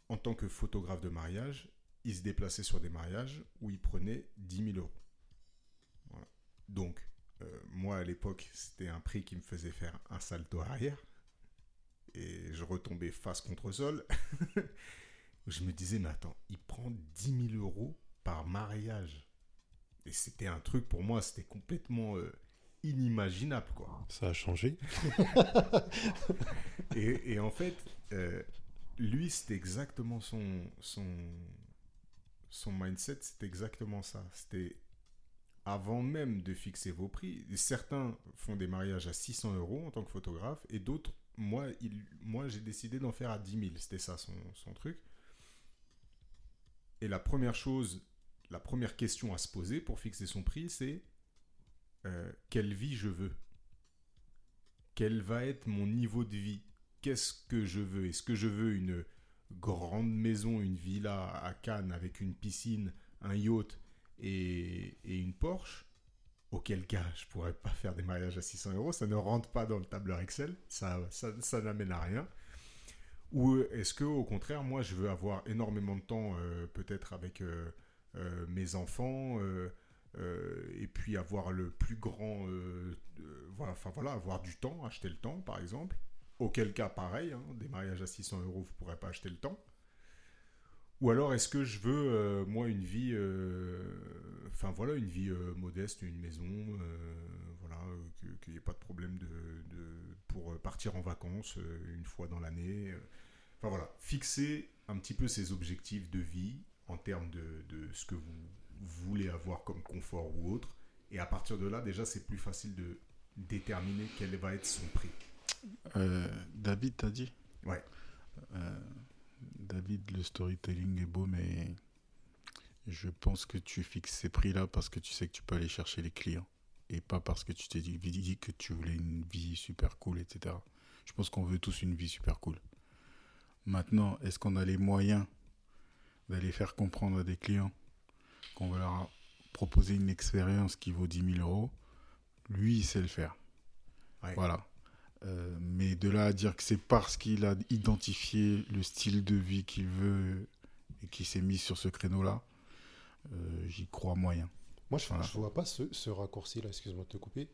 en tant que photographe de mariage, il se déplaçait sur des mariages où il prenait 10 000 euros. Donc, euh, moi à l'époque, c'était un prix qui me faisait faire un salto arrière et je retombais face contre sol. je me disais, mais attends, il prend 10 000 euros par mariage. Et c'était un truc pour moi, c'était complètement euh, inimaginable, quoi. Ça a changé. Et, et en fait, euh, lui, c'était exactement son, son, son mindset, c'était exactement ça. C'était avant même de fixer vos prix. Certains font des mariages à 600 euros en tant que photographe, et d'autres, moi, il, moi j'ai décidé d'en faire à 10 000. C'était ça son, son truc. Et la première chose, la première question à se poser pour fixer son prix, c'est euh, quelle vie je veux? Quel va être mon niveau de vie? Qu'est-ce que je veux? Est-ce que je veux une grande maison, une villa à Cannes avec une piscine, un yacht et, une Porsche? Auquel cas, je pourrais pas faire des mariages à 600 euros, ça ne rentre pas dans le tableur Excel, ça, ça n'amène à rien. Ou est-ce que, au contraire, moi, je veux avoir énormément de temps, euh, peut-être avec euh, euh, mes enfants, et puis avoir le plus grand, voilà, enfin voilà, avoir du temps, acheter le temps, par exemple. Auquel cas, pareil, hein, des mariages à 600 euros, vous pourrez pas acheter le temps. Ou alors, est-ce que je veux, moi, une vie, enfin voilà, une vie modeste, une maison, voilà, qu'il n'y ait pas de problème de, pour partir en vacances une fois dans l'année. Enfin voilà, fixer un petit peu ses objectifs de vie en termes de, de ce que vous voulez avoir comme confort ou autre. Et à partir de là, déjà, c'est plus facile de déterminer quel va être son prix. Euh, David, t'as dit? Ouais. Euh, David, le storytelling est beau, mais je pense que tu fixes ces prix-là parce que tu sais que tu peux aller chercher les clients et pas parce que tu t'es dit, dit que tu voulais une vie super cool, etc. Je pense qu'on veut tous une vie super cool. Maintenant, est-ce qu'on a les moyens d'aller faire comprendre à des clients qu'on va leur proposer une expérience qui vaut 10 000 euros? Lui, il sait le faire. Ouais. Voilà. Euh, mais de là à dire que c'est parce qu'il a identifié le style de vie qu'il veut et qu'il s'est mis sur ce créneau-là, euh, j'y crois moyen. Moi, je, Voilà. je vois pas ce, ce raccourci-là, excuse-moi de te couper,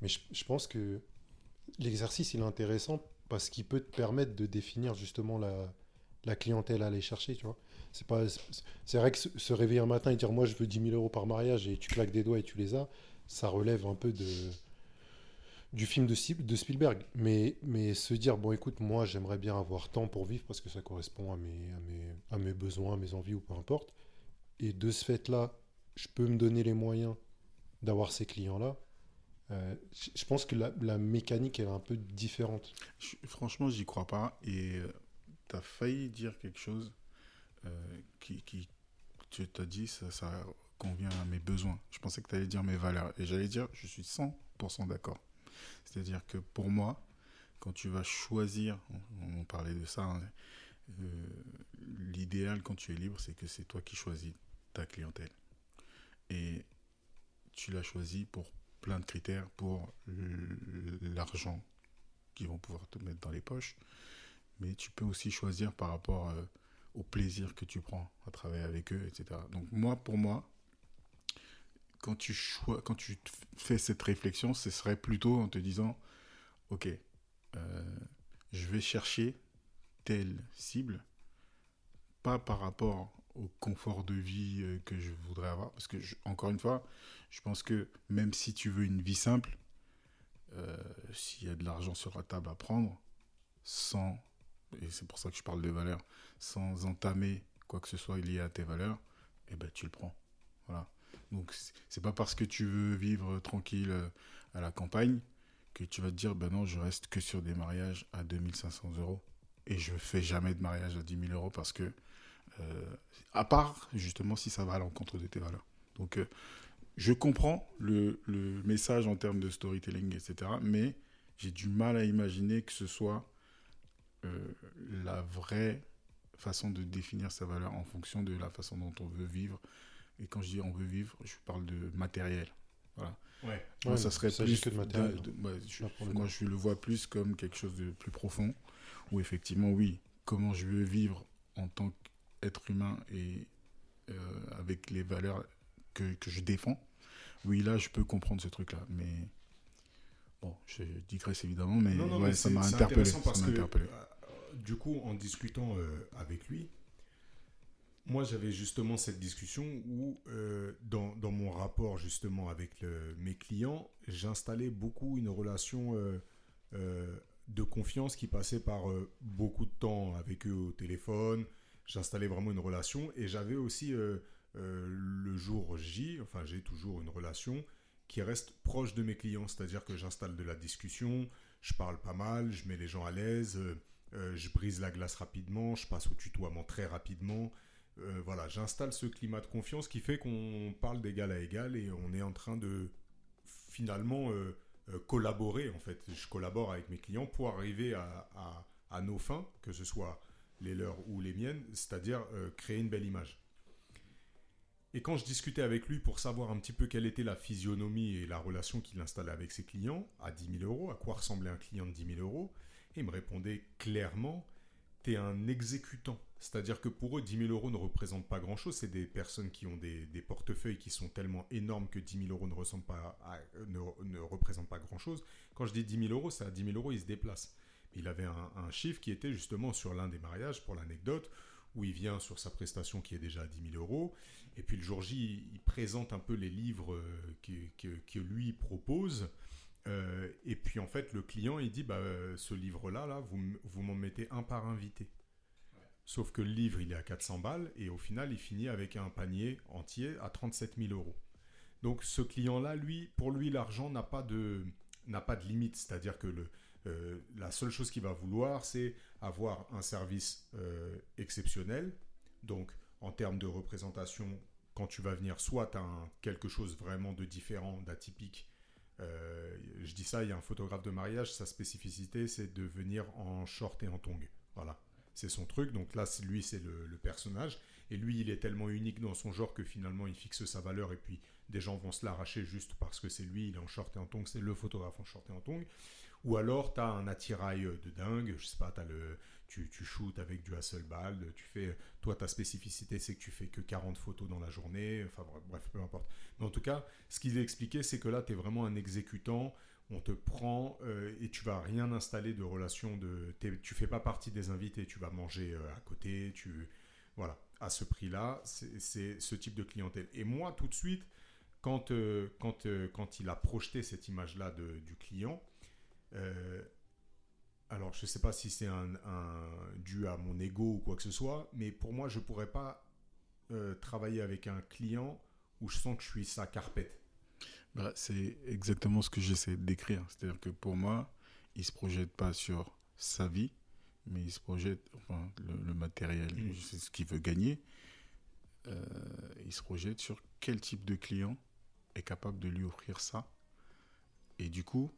mais je, je pense que l'exercice, il est intéressant parce qu'il peut te permettre de définir justement la, clientèle à aller chercher, tu vois. C'est pas, c'est- vrai que se, réveiller un matin et dire moi je veux 10 000 euros par mariage et tu claques des doigts et tu les as, ça relève un peu de du film de, Spielberg. Mais, se dire bon écoute moi j'aimerais bien avoir temps pour vivre parce que ça correspond à mes, à mes, à mes besoins, à mes envies ou peu importe. Et de ce fait-là, je peux me donner les moyens d'avoir ces clients-là. Euh, je pense que la, mécanique est un peu différente. Je- franchement, j'y crois pas. Et tu as failli dire quelque chose euh, qui, qui tu t'as dit, ça, ça convient à mes besoins. Je pensais que tu allais dire mes valeurs. Et j'allais dire, je suis 100% d'accord. C'est-à-dire que pour moi, quand tu vas choisir, on, parlait de ça, hein, euh, l'idéal quand tu es libre, c'est que c'est toi qui choisis ta clientèle. Et tu l'as choisi pour plein de critères pour l'argent qu'ils vont pouvoir te mettre dans les poches. Mais tu peux aussi choisir par rapport euh, au plaisir que tu prends à travailler avec eux, etc. Donc moi, pour moi, quand tu, fais cette réflexion, ce serait plutôt en te disant, ok, euh, je vais chercher telle cible, pas par rapport au confort de vie euh, que je voudrais avoir, parce que, encore une fois, je pense que même si tu veux une vie simple, euh, s'il y a de l'argent sur la table à prendre, sans, et c'est pour ça que je parle de valeurs, sans entamer quoi que ce soit lié à tes valeurs, eh ben, tu le prends. Voilà. Donc, c'est pas parce que tu veux vivre tranquille euh, à la campagne que tu vas te dire, ben non, je reste que sur des mariages à 2500 euros et je fais jamais de mariage à 10 000 euros parce que, à part justement si ça va à l'encontre de tes valeurs. Donc, euh, je comprends le, le, message en termes de storytelling, etc. Mais j'ai du mal à imaginer que ce soit la vraie façon de définir sa valeur en fonction de la façon dont on veut vivre et quand je dis on veut vivre, je parle de matériel. Voilà. Ouais. Moi, ça serait plus que de matériel. moi, je le vois plus comme quelque chose de plus profond, où effectivement, oui, comment je veux vivre en tant qu'être humain et euh, avec les valeurs que, que, je défends. Oui, là, je peux comprendre ce truc-là, mais bon, je digresse évidemment, mais, ouais, ça m'a interpellé. Parce que, interpellé. Euh, du coup, en discutant euh, avec lui, moi, j'avais justement cette discussion où, euh, dans, dans, mon rapport justement avec mes clients, j'installais beaucoup une relation euh, euh, de confiance qui passait par beaucoup de temps avec eux au téléphone. J'installais vraiment une relation et j'avais aussi le jour J, enfin j'ai toujours une relation qui reste proche de mes clients, c'est-à-dire que j'installe de la discussion, je parle pas mal, je mets les gens à l'aise, je brise la glace rapidement, je passe au tutoiement très rapidement. Euh, voilà, j'installe ce climat de confiance qui fait qu'on parle d'égal à égal et on est en train de finalement euh, euh, collaborer. En fait, je collabore avec mes clients pour arriver à, nos fins, que ce soit les leurs ou les miennes, c'est-à-dire créer une belle image. Et quand je discutais avec lui pour savoir un petit peu quelle était la physionomie et la relation qu'il installait avec ses clients à 10 000 euros, à quoi ressemblait un client de 10 000 euros, il me répondait clairement tu es un exécutant. C'est-à-dire que pour eux, 10 000 euros ne représentent pas grand-chose. C'est des personnes qui ont des, portefeuilles qui sont tellement énormes que 10 000 euros ne, ne, représentent pas grand-chose. Quand je dis 10 000 euros, c'est à 10 000 euros, ils se déplacent. Il avait un, chiffre qui était justement sur l'un des mariages, pour l'anecdote, où il vient sur sa prestation qui est déjà à 10 000 euros. Et puis le jour J, il, présente un peu les livres euh, que, que lui propose. Euh, et puis en fait, le client, il dit, bah, euh, ce livre-là, là, vous, vous m'en mettez un par invité. Sauf que le livre, il est à 400 balles et au final, il finit avec un panier entier à 37 000 euros. Donc ce client-là, lui, pour lui, l'argent n'a pas de n'a pas de limite. C'est-à-dire que le, euh, la seule chose qu'il va vouloir, c'est avoir un service exceptionnel. Donc en termes de représentation, quand tu vas venir, soit tu as quelque chose vraiment de différent, d'atypique, euh, je dis ça, il y a un photographe de mariage, sa spécificité, c'est de venir en short et en tongs. Voilà, c'est son truc. Donc là, lui, c'est le, personnage. Et lui, il est tellement unique dans son genre que finalement, il fixe sa valeur. Et puis, des gens vont se l'arracher juste parce que c'est lui, il est en short et en tongs, c'est le photographe en short et en tongs. Ou alors, tu as un attirail de dingue, je sais pas, as le, tu, tu shootes avec du Hasselblad, tu fais, toi, ta spécificité, c'est que tu fais que 40 photos dans la journée, enfin bref, peu importe. Mais en tout cas, ce qu'il a expliqué, c'est que là, tu es vraiment un exécutant, on te prend euh, et tu vas rien installer de relation de. Tu fais pas partie des invités, tu vas manger euh, à côté, tu. Voilà, à ce prix-là, c'est ce type de clientèle. Et moi, tout de suite, quand, euh, quand, quand il a projeté cette image-là du client, euh, alors, je ne sais pas si c'est un, dû à mon ego ou quoi que ce soit, mais pour moi, je ne pourrais pas euh, travailler avec un client où je sens que je suis sa carpette. Bah, c'est exactement ce que j'essaie de décrire. C'est-à-dire que pour moi, il ne se projette pas sur sa vie, mais il se projette, enfin, le, matériel, mm. c'est ce qu'il veut gagner. Euh, il se projette sur quel type de client est capable de lui offrir ça. Et du coup,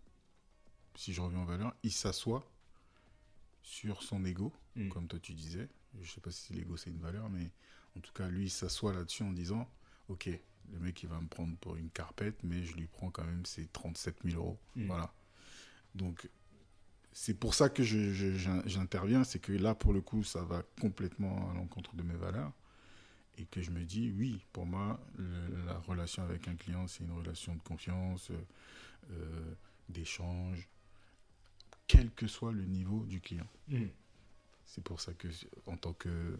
si je reviens en valeur, il s'assoit sur son ego, mm. comme toi tu disais. Je sais pas si l'ego c'est une valeur, mais en tout cas, lui, il s'assoit là-dessus en disant Ok, le mec, il va me prendre pour une carpette, mais je lui prends quand même ses 37 000 euros. Mm. Voilà. Donc, c'est pour ça que j'interviens, c'est que là, pour le coup, ça va complètement à l'encontre de mes valeurs. Et que je me dis, oui, pour moi, le- la relation avec un client, c'est une relation de confiance, euh, euh, d'échange, quel que soit le niveau du client. Mm. C'est pour ça que, en tant que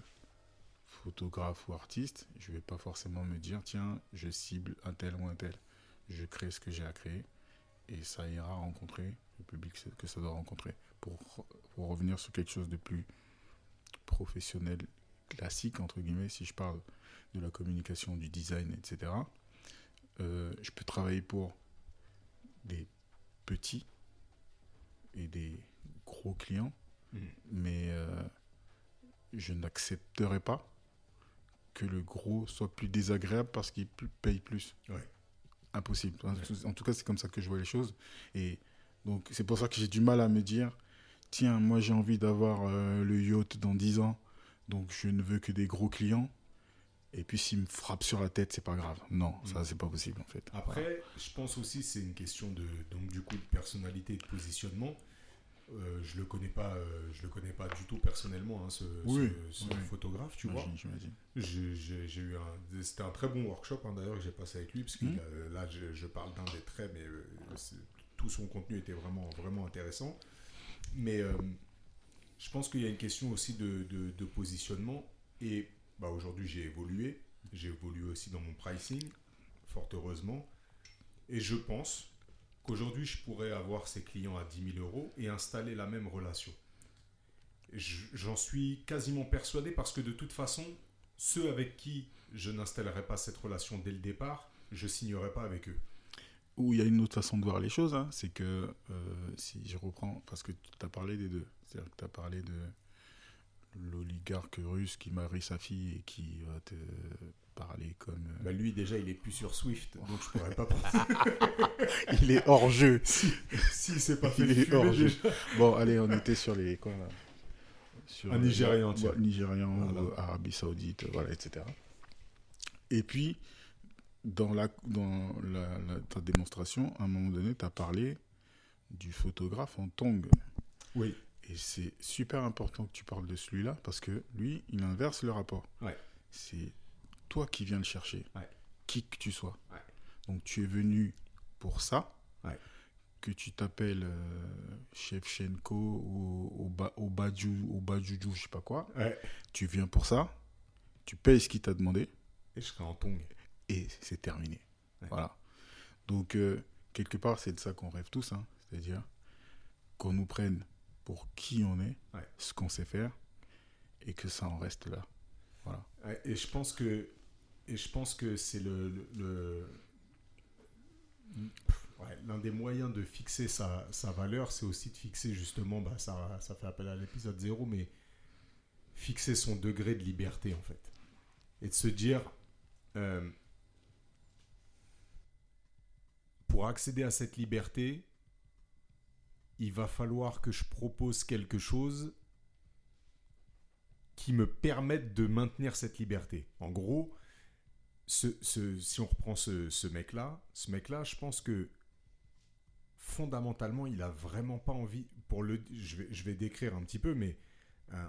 photographe ou artiste, je vais pas forcément me dire, tiens, je cible un tel ou un tel. Je crée ce que j'ai à créer et ça ira rencontrer le public que ça doit rencontrer. Pour, pour revenir sur quelque chose de plus professionnel, classique, entre guillemets, si je parle de la communication, du design, etc., euh, je peux travailler pour des petits et des gros clients Mm. mais euh, je n'accepterai pas que le gros soit plus désagréable parce qu'il paye plus. Ouais. Impossible. En, Ouais. tout- en tout cas, c'est comme ça que je vois les choses. Et donc, c'est pour ça que j'ai du mal à me dire tiens, moi j'ai envie d'avoir euh, le yacht dans 10 ans, donc je ne veux que des gros clients. Et puis s'il me frappe sur la tête, c'est pas grave. Non, ça Mm. c'est pas possible en fait. Après, je pense aussi c'est une question de donc du coup de personnalité et de positionnement. Euh, je le connais pas, euh, je le connais pas du tout personnellement, hein, ce, Oui, ce- ce oui. photographe, tu vois. J'ai- eu un, c'était un très bon workshop hein, d'ailleurs que j'ai passé avec lui parce que Mhm. là je, je parle d'un des traits, mais euh, tout son contenu était vraiment vraiment intéressant. Mais euh, je pense qu'il y a une question aussi de, de- de positionnement et bah, aujourd'hui j'ai évolué, j'ai évolué aussi dans mon pricing, fort heureusement, et je pense qu'aujourd'hui je pourrais avoir ces clients à 10 000 euros et installer la même relation. Je- J'en suis quasiment persuadé parce que de toute façon, ceux avec qui je n'installerai pas cette relation dès le départ, je signerai pas avec eux. Ou il y a une autre façon de voir les choses, hein, c'est que euh, si je reprends, parce que tu as parlé des deux, c'est-à-dire que tu as parlé de l'oligarque russe qui marie sa fille et qui va te parler comme... euh, Bah lui déjà il est plus sur Swift, donc je pourrais pas prendre. il est hors jeu. si c'est pas fait Il est hors jeu. déjà. Bon, allez, on était sur les... Quoi, là sur Un Nigérian, tiens. Nigérian, Voilà. ou Arabie Saoudite, voilà, etc. Et puis, dans, la, dans la, la- ta démonstration, à un moment donné, tu as parlé du photographe en tongue. Oui. Et c'est super important que tu parles de celui-là parce que lui, il inverse le rapport. Ouais. C'est toi qui viens le chercher, Ouais. qui que tu sois. Ouais. Donc tu es venu pour ça. Que tu t'appelles euh, Shevchenko ou au, ba, au Badju, au Bajuju, je sais pas quoi. Tu viens pour ça. Tu payes ce qu'il t'a demandé Et je serai en tongue. et c'est terminé. Voilà. Donc, euh, quelque part, c'est de ça qu'on rêve tous, hein. c'est-à-dire qu'on nous prenne pour qui on est, Ouais. ce qu'on sait faire, et que ça en reste là. Voilà. Et je pense que et je pense que c'est le, le- le- ouais, l'un des moyens de fixer sa, sa valeur, c'est aussi de fixer justement, bah, ça, ça fait appel à l'épisode 0, mais fixer son degré de liberté en fait. Et de se dire, euh, pour accéder à cette liberté, il va falloir que je propose quelque chose qui me permette de maintenir cette liberté. En gros, si on reprend ce, mec-là, ce mec-là, je pense que fondamentalement, il a vraiment pas envie. Pour le, je vais, décrire un petit peu, mais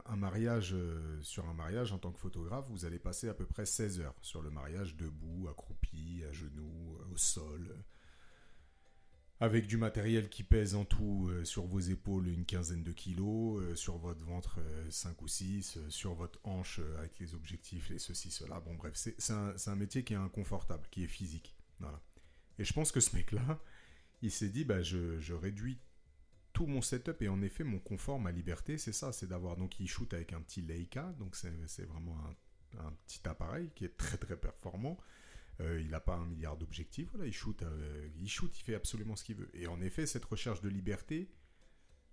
un, mariage euh, sur un mariage en tant que photographe, vous allez passer à peu près 16 heures sur le mariage, debout, accroupi, à genoux, au sol. Euh, avec du matériel qui pèse en tout euh, sur vos épaules une quinzaine de kilos, euh, sur votre ventre 5 ou 6, sur votre hanche euh, avec les objectifs et ceci, cela. Bon bref, c'est un, un métier qui est inconfortable, qui est physique. Voilà. Et je pense que ce mec-là, il s'est dit, bah, je, réduis tout mon setup et en effet mon confort, ma liberté, c'est ça, c'est d'avoir... Donc il shoot avec un petit Leica, donc c'est vraiment un petit appareil qui est très très performant. Euh, il n'a pas un milliard d'objectifs, voilà, il shoot, euh, il shoot, il fait absolument ce qu'il veut. Et en effet, cette recherche de liberté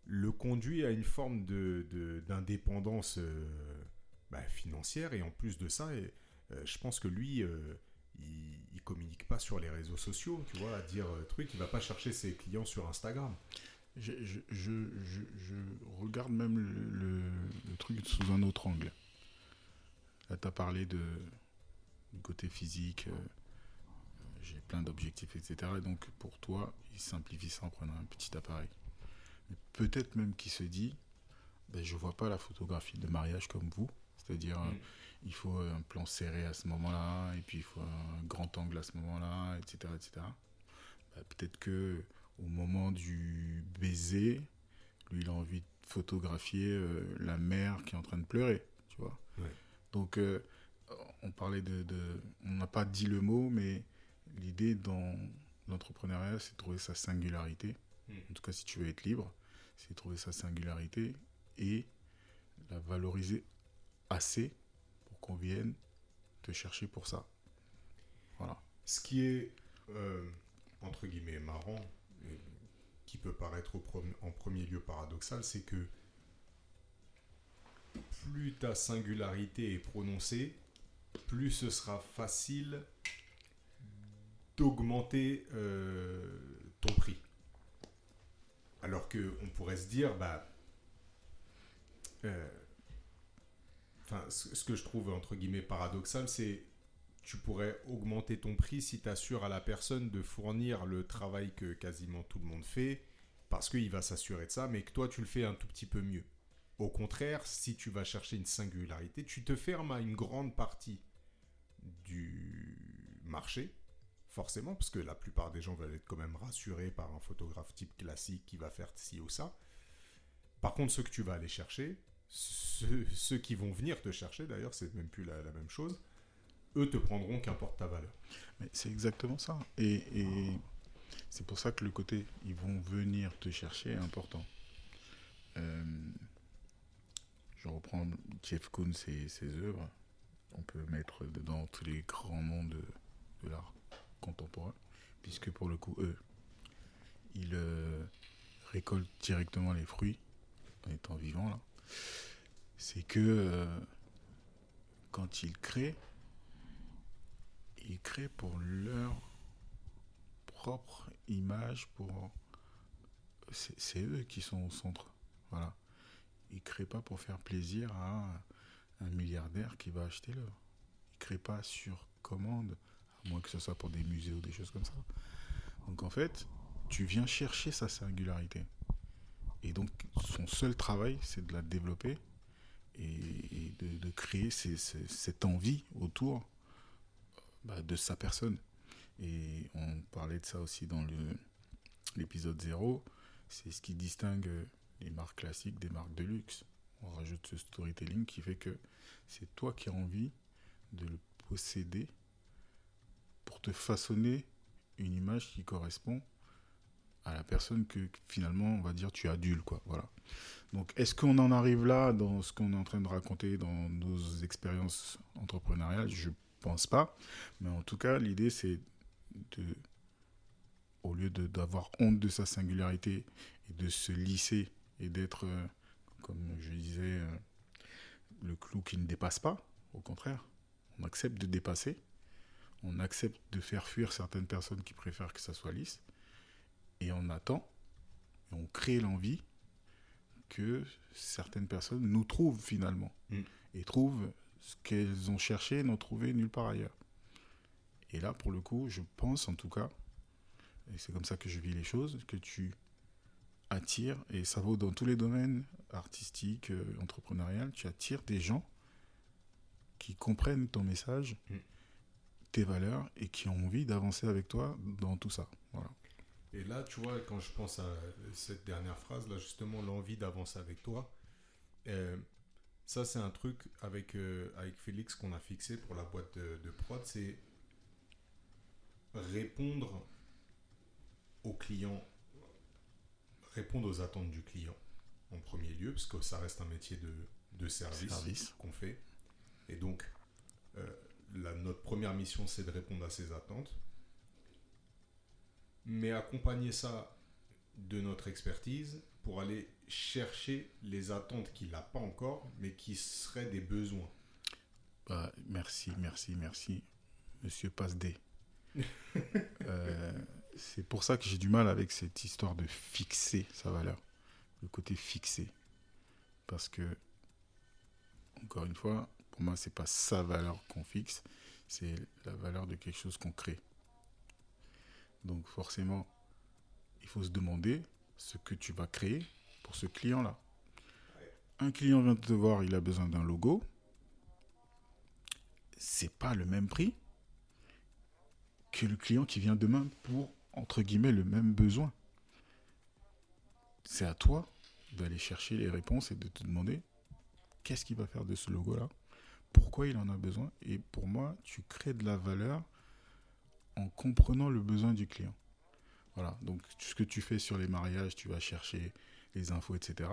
le conduit à une forme de d'indépendance euh, bah, financière et en plus de ça, je pense que lui, il, il communique pas sur les réseaux sociaux, tu vois, à dire euh, truc, il va pas chercher ses clients sur Instagram. Je, regarde même le, truc sous un autre angle. Là, tu as parlé de, du côté physique. J'ai plein d'objectifs, etc. Et donc pour toi, il simplifie ça en prenant un petit appareil. Peut-être même qu'il se dit, ben, je vois pas la photographie de mariage comme vous, c'est-à-dire Mm. euh, il faut un plan serré à ce moment-là, et puis il faut un grand angle à ce moment-là, etc. etc. Ben, peut-être que au moment du baiser, lui il a envie de photographier euh, la mère qui est en train de pleurer, tu vois. Ouais. Donc euh, on parlait de, de- on n'a pas dit le mot, mais l'idée dans l'entrepreneuriat, c'est de trouver sa singularité. Mm. En tout cas, si tu veux être libre, c'est de trouver sa singularité et la valoriser assez pour qu'on vienne te chercher pour ça. Voilà. Ce qui est, euh, entre guillemets, marrant, et qui peut paraître au en premier lieu paradoxal, c'est que plus ta singularité est prononcée, plus ce sera facile d'augmenter euh, ton prix. Alors que on pourrait se dire, bah, euh, ce que je trouve entre guillemets paradoxal, c'est tu pourrais augmenter ton prix si tu assures à la personne de fournir le travail que quasiment tout le monde fait, parce qu'il va s'assurer de ça, mais que toi tu le fais un tout petit peu mieux. Au contraire, si tu vas chercher une singularité, tu te fermes à une grande partie du marché, forcément, parce que la plupart des gens veulent être quand même rassurés par un photographe type classique qui va faire ci ou ça. Par contre, ceux que tu vas aller chercher, ceux, qui vont venir te chercher, d'ailleurs, c'est même plus la, même chose, eux te prendront qu'importe ta valeur. Mais c'est exactement ça. Et, c'est pour ça que le côté ils vont venir te chercher est important. Euh, je reprends Jeff Koons et ses œuvres. On peut mettre dedans tous les grands noms de l'art contemporain, puisque pour le coup, eux, ils euh, récoltent directement les fruits en étant vivants. là. C'est que euh, quand ils créent, ils créent pour leur propre image, pour c'est c'est eux qui sont au centre. Voilà. Ils créent pas pour faire plaisir à un milliardaire qui va acheter l'œuvre. Ils créent pas sur commande, à moins que ce soit pour des musées ou des choses comme ça. Donc en fait, tu viens chercher sa singularité. Et donc son seul travail, c'est de la développer et, de, créer cette envie autour bah, de sa personne. Et on parlait de ça aussi dans l'épisode 0. C'est ce qui distingue les marques classiques des marques de luxe. On rajoute ce storytelling qui fait que c'est toi qui as envie de le posséder pour te façonner une image qui correspond à la personne que finalement on va dire tu adules quoi. Voilà. Donc est-ce qu'on en arrive là dans ce qu'on est en train de raconter dans nos expériences entrepreneuriales? Je pense pas. Mais en tout cas l'idée c'est de au lieu d'avoir honte de sa singularité et de se lisser et d'être euh, comme je disais euh, le clou qui ne dépasse pas au contraire on accepte de dépasser on accepte de faire fuir certaines personnes qui préfèrent que ça soit lisse et on attend et on crée l'envie que certaines personnes nous trouvent finalement Mm. et trouvent ce qu'elles ont cherché et n'ont trouvé nulle part ailleurs. Et là, pour le coup, je pense en tout cas, et c'est comme ça que je vis les choses, que tu attires, et ça vaut dans tous les domaines artistiques, euh, entrepreneurial, tu attires des gens qui comprennent ton message, Mm. Tes valeurs, et qui ont envie d'avancer avec toi dans tout ça. Voilà. Et là, tu vois, quand je pense à cette dernière phrase, là, justement, l'envie d'avancer avec toi, euh, ça, c'est un truc avec, euh, avec Félix qu'on a fixé pour la boîte de, de prod, c'est répondre au client, répondre aux attentes du client en premier lieu, parce que ça reste un métier de, de service, Service. qu'on fait. Et donc, euh, la- notre première mission, c'est de répondre à ses attentes mais accompagner ça de notre expertise pour aller chercher les attentes qu'il n'a pas encore, mais qui seraient des besoins. Bah, merci, merci, merci, Monsieur Passe-D. Euh, c'est pour ça que j'ai du mal avec cette histoire de fixer sa valeur, le côté fixé, parce que encore une fois, pour moi, c'est pas sa valeur qu'on fixe, c'est la valeur de quelque chose qu'on crée. Donc forcément, il faut se demander ce que tu vas créer pour ce client-là. Un client vient te voir, il a besoin d'un logo. C'est pas le même prix que le client qui vient demain pour, entre guillemets, le même besoin. C'est à toi d'aller chercher les réponses et de te demander qu'est-ce qu'il va faire de ce logo-là, pourquoi il en a besoin. Et pour moi, tu crées de la valeur en comprenant le besoin du client. Voilà, donc ce que tu fais sur les mariages, tu vas chercher les infos, etc.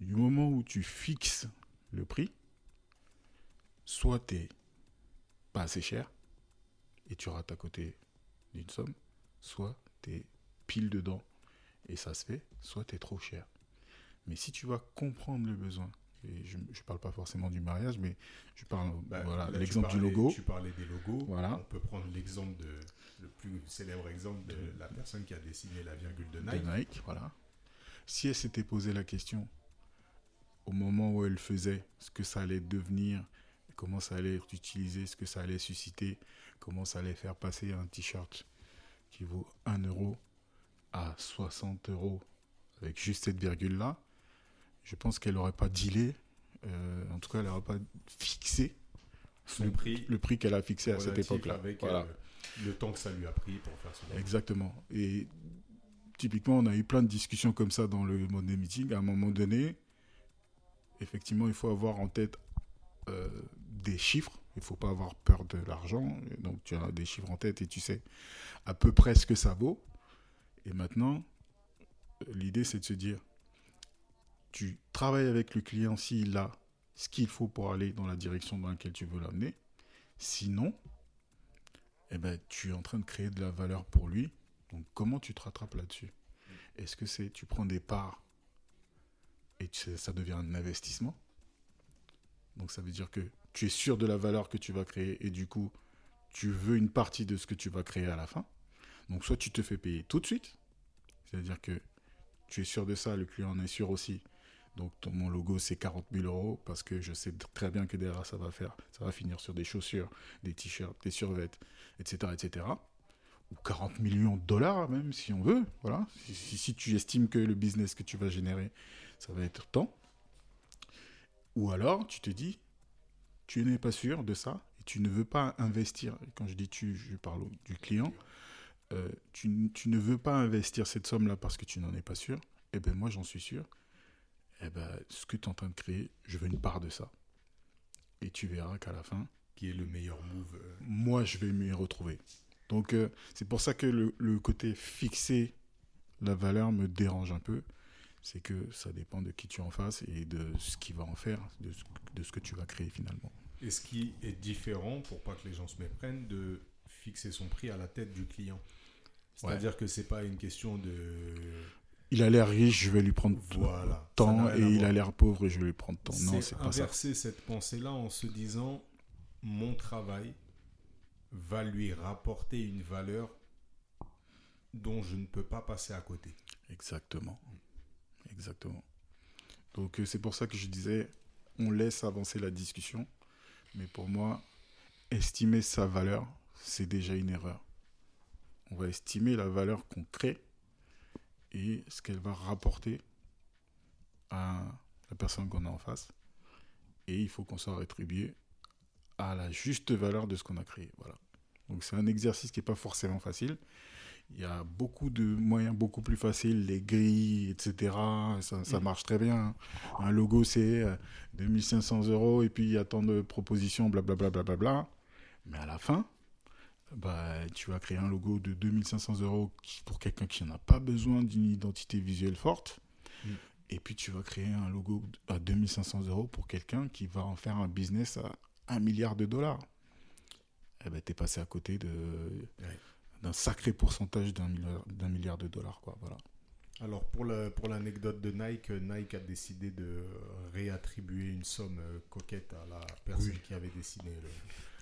Du moment où tu fixes le prix, soit tu n'es pas assez cher et tu rates à côté d'une somme, soit tu es pile dedans et ça se fait, soit tu es trop cher. Mais si tu vas comprendre le besoin, et je ne parle pas forcément du mariage, mais je parle Bah, voilà là, l'exemple du logo. Tu parlais des logos. Voilà. On peut prendre l'exemple de le plus célèbre exemple de la personne qui a dessiné la virgule de de Nike. Voilà. Si elle s'était posé la question au moment où elle faisait ce que ça allait devenir, comment ça allait être utilisé, ce que ça allait susciter, comment ça allait faire passer un t-shirt qui vaut 1 euro à 60 euros avec juste cette virgule-là, je pense qu'elle n'aurait pas dealé, euh, en tout cas elle n'aurait pas fixé Son le, prix le prix qu'elle a fixé à cette époque-là. avec Voilà. euh, le temps que ça lui a pris pour faire son. Exactement. Et typiquement, on a eu plein de discussions comme ça dans le mode des meetings. À un moment donné, effectivement, il faut avoir en tête euh, des chiffres. Il ne faut pas avoir peur de l'argent. Donc, tu as des chiffres en tête et tu sais à peu près ce que ça vaut. Et maintenant, l'idée, c'est de se dire, tu travailles avec le client s'il a ce qu'il faut pour aller dans la direction dans laquelle tu veux l'amener. Sinon, eh ben, tu es en train de créer de la valeur pour lui. Donc, comment tu te rattrapes là-dessus? Est-ce que c'est tu prends des parts et ça devient un investissement? Donc, ça veut dire que tu es sûr de la valeur que tu vas créer et du coup, tu veux une partie de ce que tu vas créer à la fin. Donc, soit tu te fais payer tout de suite, c'est-à-dire que tu es sûr de ça, le client en est sûr aussi. Donc, mon logo, c'est 40 000 euros parce que je sais très bien que derrière, ça va faire, ça va finir sur des chaussures, des t-shirts, des survêtements, etc., etc. Ou 40 millions de dollars même, si on veut. Voilà. Si, tu estimes que le business que tu vas générer, ça va être tant. Ou alors, tu te dis, tu n'es pas sûr de ça et tu ne veux pas investir. Quand je dis tu, je parle du client. Euh, tu ne veux pas investir cette somme-là parce que tu n'en es pas sûr. Eh bien, moi, j'en suis sûr. Eh ben, ce que tu es en train de créer, je veux une part de ça. Et tu verras qu'à la fin, Qui est le meilleur move euh, moi, je vais m'y retrouver. Donc, euh, c'est pour ça que le, le côté fixer la valeur me dérange un peu. C'est que ça dépend de qui tu es en face et de ce qu'il va en faire, de ce, de ce que tu vas créer finalement. Et ce qui est différent, pour pas que les gens se méprennent, de fixer son prix à la tête du client. C'est-à-dire que c'est pas une question de. Il a l'air riche, je vais lui prendre Voilà. Tant, et il a l'air pauvre et je vais lui prendre tant. Non, c'est pas ça. inverser cette pensée-là en se disant mon travail va lui rapporter une valeur dont je ne peux pas passer à côté. Exactement. Exactement. Donc, euh, c'est pour ça que je disais, on laisse avancer la discussion. Mais pour moi, estimer sa valeur, c'est déjà une erreur. On va estimer la valeur qu'on crée et ce qu'elle va rapporter à la personne qu'on a en face. Et il faut qu'on soit rétribué à la juste valeur de ce qu'on a créé. Voilà. Donc c'est un exercice qui n'est pas forcément facile. Il y a beaucoup de moyens beaucoup plus faciles, les grilles, etc. Ça, ça Mm. marche très bien. Un logo, c'est euh, 2500 euros et puis il y a tant de propositions, blablabla. Bla, bla, bla, bla. Mais à la fin, bah, tu vas créer un logo de 2500 euros pour quelqu'un qui n'en a pas besoin d'une identité visuelle forte. Mm. Et puis tu vas créer un logo à 2500 euros pour quelqu'un qui va en faire un business à 1 milliard de dollars. Eh ben, tu es passé à côté de, Ouais. d'un sacré pourcentage d'un milliard, d'un milliard de dollars. Quoi, voilà. Alors pour le- pour l'anecdote de Nike, Nike a décidé de réattribuer une somme euh, coquette à la personne Oui. qui avait dessiné le.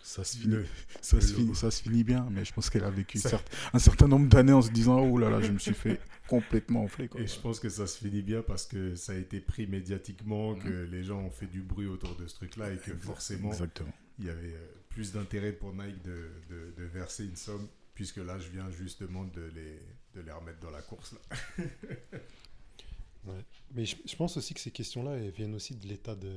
Ça se, Le- finit, ça, le se logo. finit, ça se finit bien, mais je pense qu'elle a vécu Ça- certes- un certain nombre d'années en se disant Oh là là, je me suis fait complètement enfler. Quoi. Et je pense que ça se finit bien parce que ça a été pris médiatiquement, que les gens ont fait du bruit autour de ce truc-là et que Exact- forcément Exactement. il y avait euh, plus d'intérêt pour Nike de, de- de verser une somme Puisque là, je viens justement de les, de les remettre dans la course. Là. Ouais. Mais je, je pense aussi que ces questions-là, elles viennent aussi de l'état de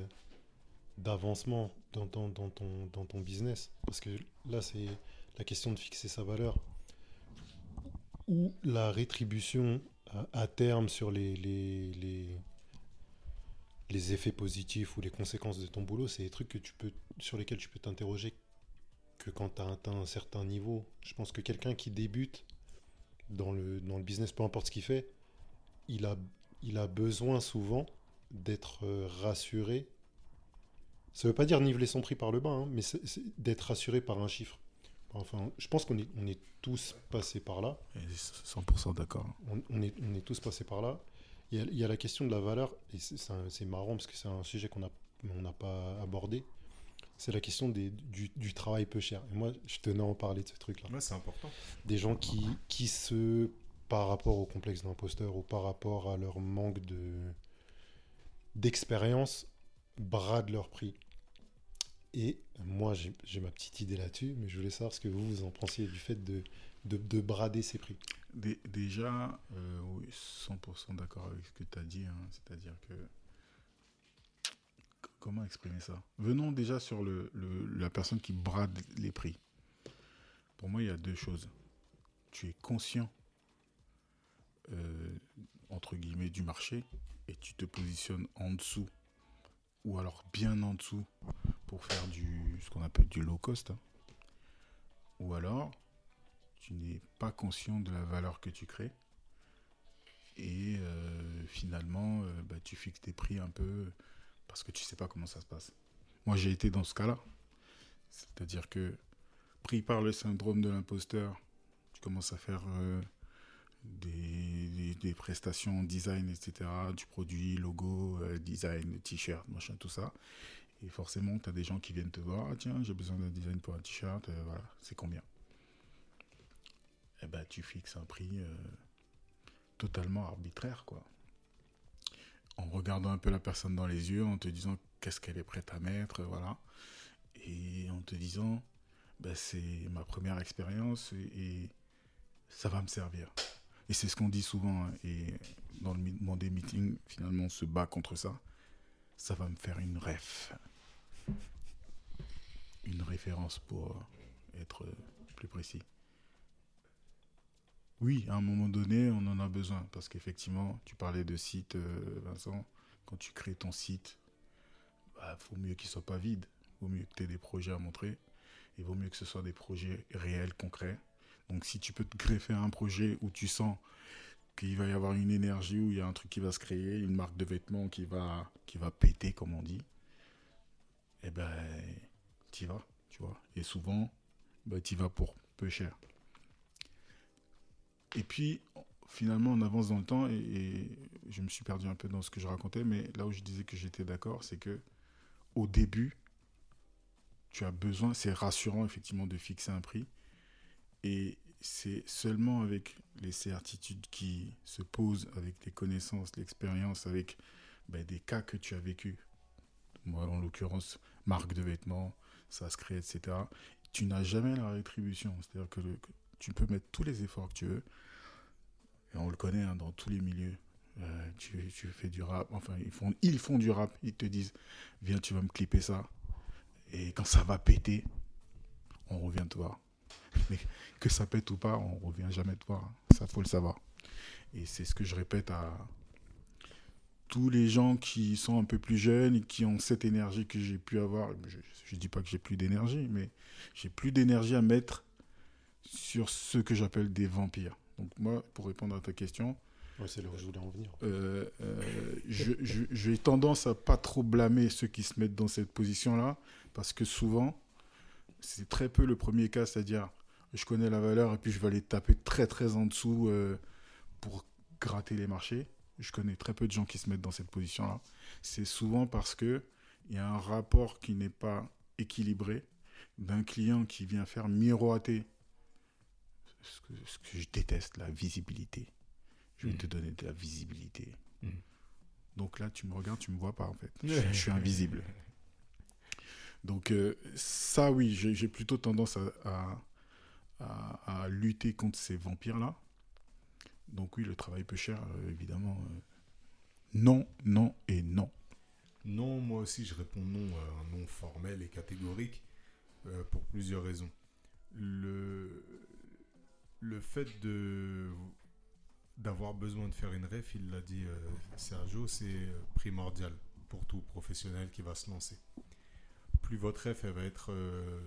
d'avancement dans, ton- business. Parce que là, c'est la question de fixer sa valeur. Ou la rétribution à, à terme sur les, effets positifs ou les conséquences de ton boulot, c'est des trucs que tu peux, sur lesquels tu peux t'interroger que quand tu as atteint un certain niveau. Je pense que quelqu'un qui débute dans le, business, peu importe ce qu'il fait, il a, il a besoin souvent d'être euh, rassuré. Ça veut pas dire niveler son prix par le bas, hein, mais c'est- c'est d'être rassuré par un chiffre. Enfin, je pense qu'on est, on est tous passés par là. Et 100% d'accord. On, on est, on est tous passés par là. Il y a, il y a la question de la valeur, et c'est- c'est un- c'est marrant parce que c'est un sujet qu'on on n'a pas abordé. C'est la question des, du, du travail peu cher. Et moi, je tenais à en parler de ce truc-là. Ouais, c'est important. Des gens qui, qui se, par rapport au complexe d'imposteur ou par rapport à leur manque de d'expérience, bradent leur prix. Et moi, j'ai ma petite idée là-dessus, mais je voulais savoir ce que vous, vous en pensiez du fait de, de, de brader ces prix. Dé- Déjà, euh, oui, 100% d'accord avec ce que tu as dit. hein. C'est-à-dire que. Comment exprimer ça? Venons déjà sur le, le- la personne qui brade les prix. Pour moi, il y a deux choses. Tu es conscient, euh, entre guillemets, du marché et tu te positionnes en dessous ou alors bien en dessous pour faire du ce qu'on appelle du low cost. Ou alors, tu n'es pas conscient de la valeur que tu crées. Et euh, finalement, euh, bah, tu fixes tes prix un peu parce que tu sais pas comment ça se passe. Moi, j'ai été dans ce cas-là. C'est-à-dire que, pris par le syndrome de l'imposteur, tu commences à faire euh, des, des- des prestations design, etc., du produit, logo, design, t-shirt, machin, tout ça. Et forcément, tu as des gens qui viennent te voir, ah, tiens, j'ai besoin d'un design pour un t-shirt, euh, voilà, c'est combien? Eh ben, tu fixes un prix euh, totalement arbitraire, quoi. En regardant un peu la personne dans les yeux, en te disant qu'est-ce qu'elle est prête à mettre, voilà. Et en te disant, ben, c'est ma première expérience et, ça va me servir. Et c'est ce qu'on dit souvent. hein, et dans le monde des meetings, finalement, on se bat contre ça. Ça va me faire une ref. Une référence pour être plus précis. Oui, à un moment donné, on en a besoin. Parce qu'effectivement, tu parlais de site, euh, Vincent. Quand tu crées ton site, il faut mieux qu'il soit pas vide. Il vaut mieux que tu aies des projets à montrer. Il vaut mieux que ce soit des projets réels, concrets. Donc si tu peux te greffer un projet où tu sens qu'il va y avoir une énergie, où il y a un truc qui va se créer, une marque de vêtements qui va, qui va péter, comme on dit, eh ben, tu vas, tu vois. Et souvent, ben, tu vas pour peu cher. Et puis, finalement, on avance dans le temps et, et je me suis perdu un peu dans ce que je racontais, mais là où je disais que j'étais d'accord, c'est que au début, tu as besoin, c'est rassurant effectivement de fixer un prix. Et c'est seulement avec les certitudes qui se posent, avec les connaissances, l'expérience, avec ben, des cas que tu as vécu. Moi, en l'occurrence, marque de vêtements, ça se crée, etc. Tu n'as jamais la rétribution. C'est-à-dire que, tu peux mettre tous les efforts que tu veux. Et on le connaît hein, dans tous les milieux. Euh, tu, tu fais du rap, enfin, ils font, ils font du rap. Ils te disent, viens, tu vas me clipper ça. Et quand ça va péter, on revient te voir. Mais que ça pète ou pas, on revient jamais te voir. Ça, faut le savoir. Et c'est ce que je répète à tous les gens qui sont un peu plus jeunes et qui ont cette énergie que j'ai pu avoir. Je ne dis pas que j'ai plus d'énergie, mais j'ai plus d'énergie à mettre sur ce que j'appelle des vampires. Donc moi, pour répondre à ta question, Ouais, c'est là où je voulais en venir. euh, euh, j'ai tendance à pas trop blâmer ceux qui se mettent dans cette position-là, parce que souvent, c'est très peu le premier cas, c'est-à-dire, je connais la valeur et puis je vais aller taper très très en dessous euh, pour gratter les marchés. Je connais très peu de gens qui se mettent dans cette position-là. C'est souvent parce que il y a un rapport qui n'est pas équilibré d'un client qui vient faire miroiter ce que, ce que je déteste, la visibilité. Je vais Mm. te donner de la visibilité. Mm. Donc là, tu me regardes, tu me vois pas en fait. Je, je suis invisible. Donc euh, ça, oui, j'ai plutôt tendance à, à- lutter contre ces vampires-là. Donc oui, le travail peu cher, euh, évidemment. euh, non, non et non. Non, moi aussi je réponds non, un non formel et catégorique, pour plusieurs raisons. Le, le fait de d'avoir besoin de faire une ref, il l'a dit Sergio, c'est primordial pour tout professionnel qui va se lancer. Plus votre ref va être, euh,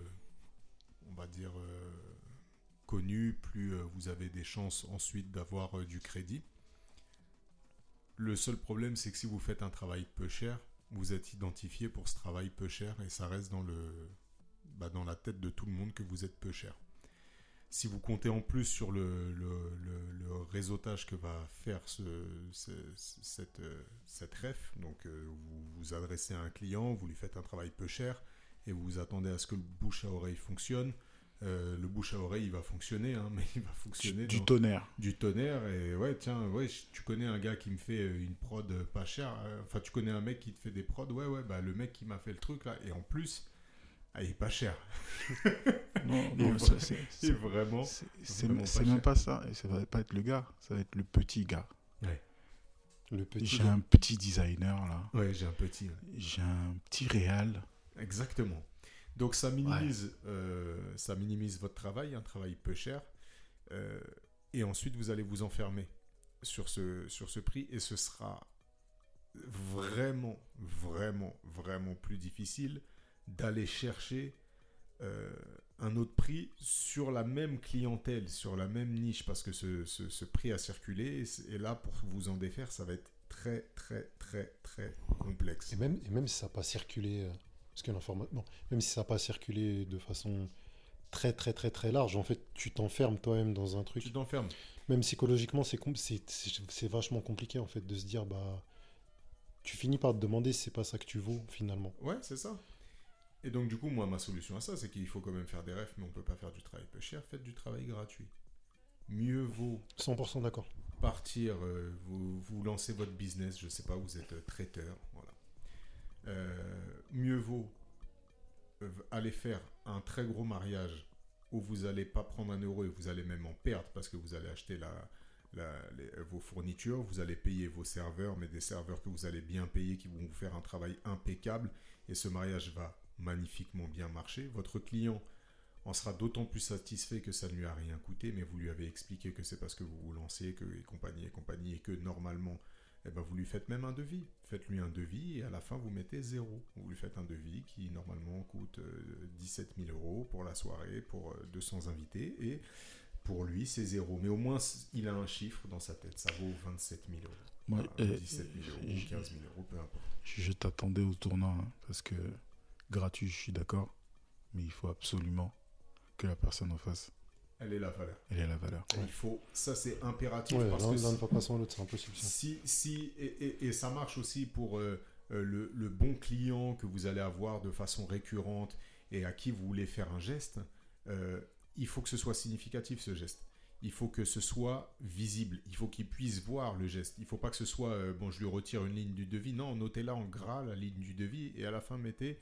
on va dire, euh, plus euh, vous avez des chances ensuite d'avoir euh, du crédit. Le seul problème, c'est que si vous faites un travail peu cher, vous êtes identifié pour ce travail peu cher et ça reste dans, bah, la tête de tout le monde que vous êtes peu cher. Si vous comptez en plus sur le, réseautage que va faire ce, ce- cette, cette ref, donc vous vous adressez à un client, vous lui faites un travail peu cher et vous vous attendez à ce que le bouche à oreille fonctionne, euh, le bouche à oreille il va fonctionner, hein, mais il va fonctionner Du dans- tonnerre. du tonnerre et ouais tiens ouais tu connais un gars qui me fait euh, une prod pas chère euh, enfin tu connais un mec qui te fait des prods? Ouais ouais bah le mec qui m'a fait le truc là et en plus ah, il est pas cher Non, non, c'est- vraiment c'est- même cher. pas ça. Et ça va pas être le gars, ça va être le petit gars. J'ai un petit designer là. ouais j'ai un petit. J'ai un petit réal. Exactement donc ça minimise euh, ça minimise votre travail un travail peu cher euh, et ensuite vous allez vous enfermer sur ce sur ce prix et ce sera vraiment vraiment vraiment plus difficile d'aller chercher euh, un autre prix sur la même clientèle, sur la même niche, parce que ce, ce- ce prix a circulé, et, là, pour vous en défaire, ça va être très, très, très, très complexe. Et même, et même si ça n'a pas circulé, parce que l'information, bon, même si ça n'a pas circulé de façon très très très très large, en fait, tu t'enfermes toi-même dans un truc. Tu t'enfermes. Même psychologiquement, c'est com- vachement compliqué en fait de se dire bah, tu finis par te demander si c'est pas ça que tu vaux finalement. Ouais, c'est ça. Et donc, du coup, moi, ma solution à ça, c'est qu'il faut quand même faire des refs, mais on peut pas faire du travail peu cher, faites du travail gratuit. Mieux vaut 100% d'accord. partir, euh, vous, vous lancez votre business, je sais pas, vous êtes euh, traiteur, mieux vaut euh, aller faire un très gros mariage où vous n'allez pas prendre un euro et vous allez même en perdre parce que vous allez acheter euh, vos fournitures, vous allez payer vos serveurs, mais des serveurs que vous allez bien payer, qui vont vous faire un travail impeccable, et ce mariage va magnifiquement bien marcher. Votre client en sera d'autant plus satisfait que ça ne lui a rien coûté, mais vous lui avez expliqué que c'est parce que vous vous lancez, que et compagnie et compagnie, et que normalement, eh ben, vous lui faites même un devis. Faites-lui un devis et à la fin, vous mettez zéro. Vous lui faites un devis qui normalement coûte euh, 17 000 euros pour la soirée, pour euh, 200 invités, et pour lui, c'est zéro. Mais au moins, il a un chiffre dans sa tête. Ça vaut 27 000 euros. Moi, Voilà, euh, 17 000 euros, je- 15 000 euros, peu importe. Je, je t'attendais au tournant, hein, parce que gratuit, je suis d'accord, mais il faut absolument que la personne en face, Elle est la valeur. elle ait la valeur. Il faut, ça c'est impératif Ouais, parce que l'un ne si- va pas sans l'autre, c'est impossible. ça. Si, si, et, et- et ça marche aussi pour euh, euh, le, le bon client que vous allez avoir de façon récurrente et à qui vous voulez faire un geste, euh, il faut que ce soit significatif ce geste. Il faut que ce soit visible. Il faut qu'il puisse voir le geste. Il ne faut pas que ce soit, euh, bon, je lui retire une ligne du devis. Non, notez là en gras la ligne du devis et à la fin mettez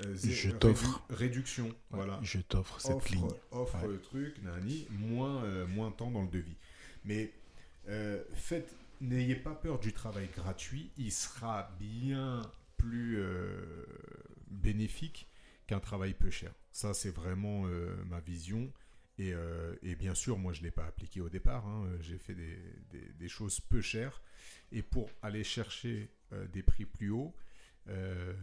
euh, Je rédu- t'offre. réduction. Voilà Je t'offre cette offre, ligne. offre Ouais. le truc, nani, moins, euh, moins temps dans le devis. Mais euh, faites, n'ayez pas peur du travail gratuit, il sera bien plus euh, bénéfique qu'un travail peu cher. Ça, c'est vraiment ma vision. Et, et bien sûr, moi, je ne l'ai pas appliqué au départ. hein. J'ai fait des, des- des choses peu chères. Et pour aller chercher des prix plus hauts, euh,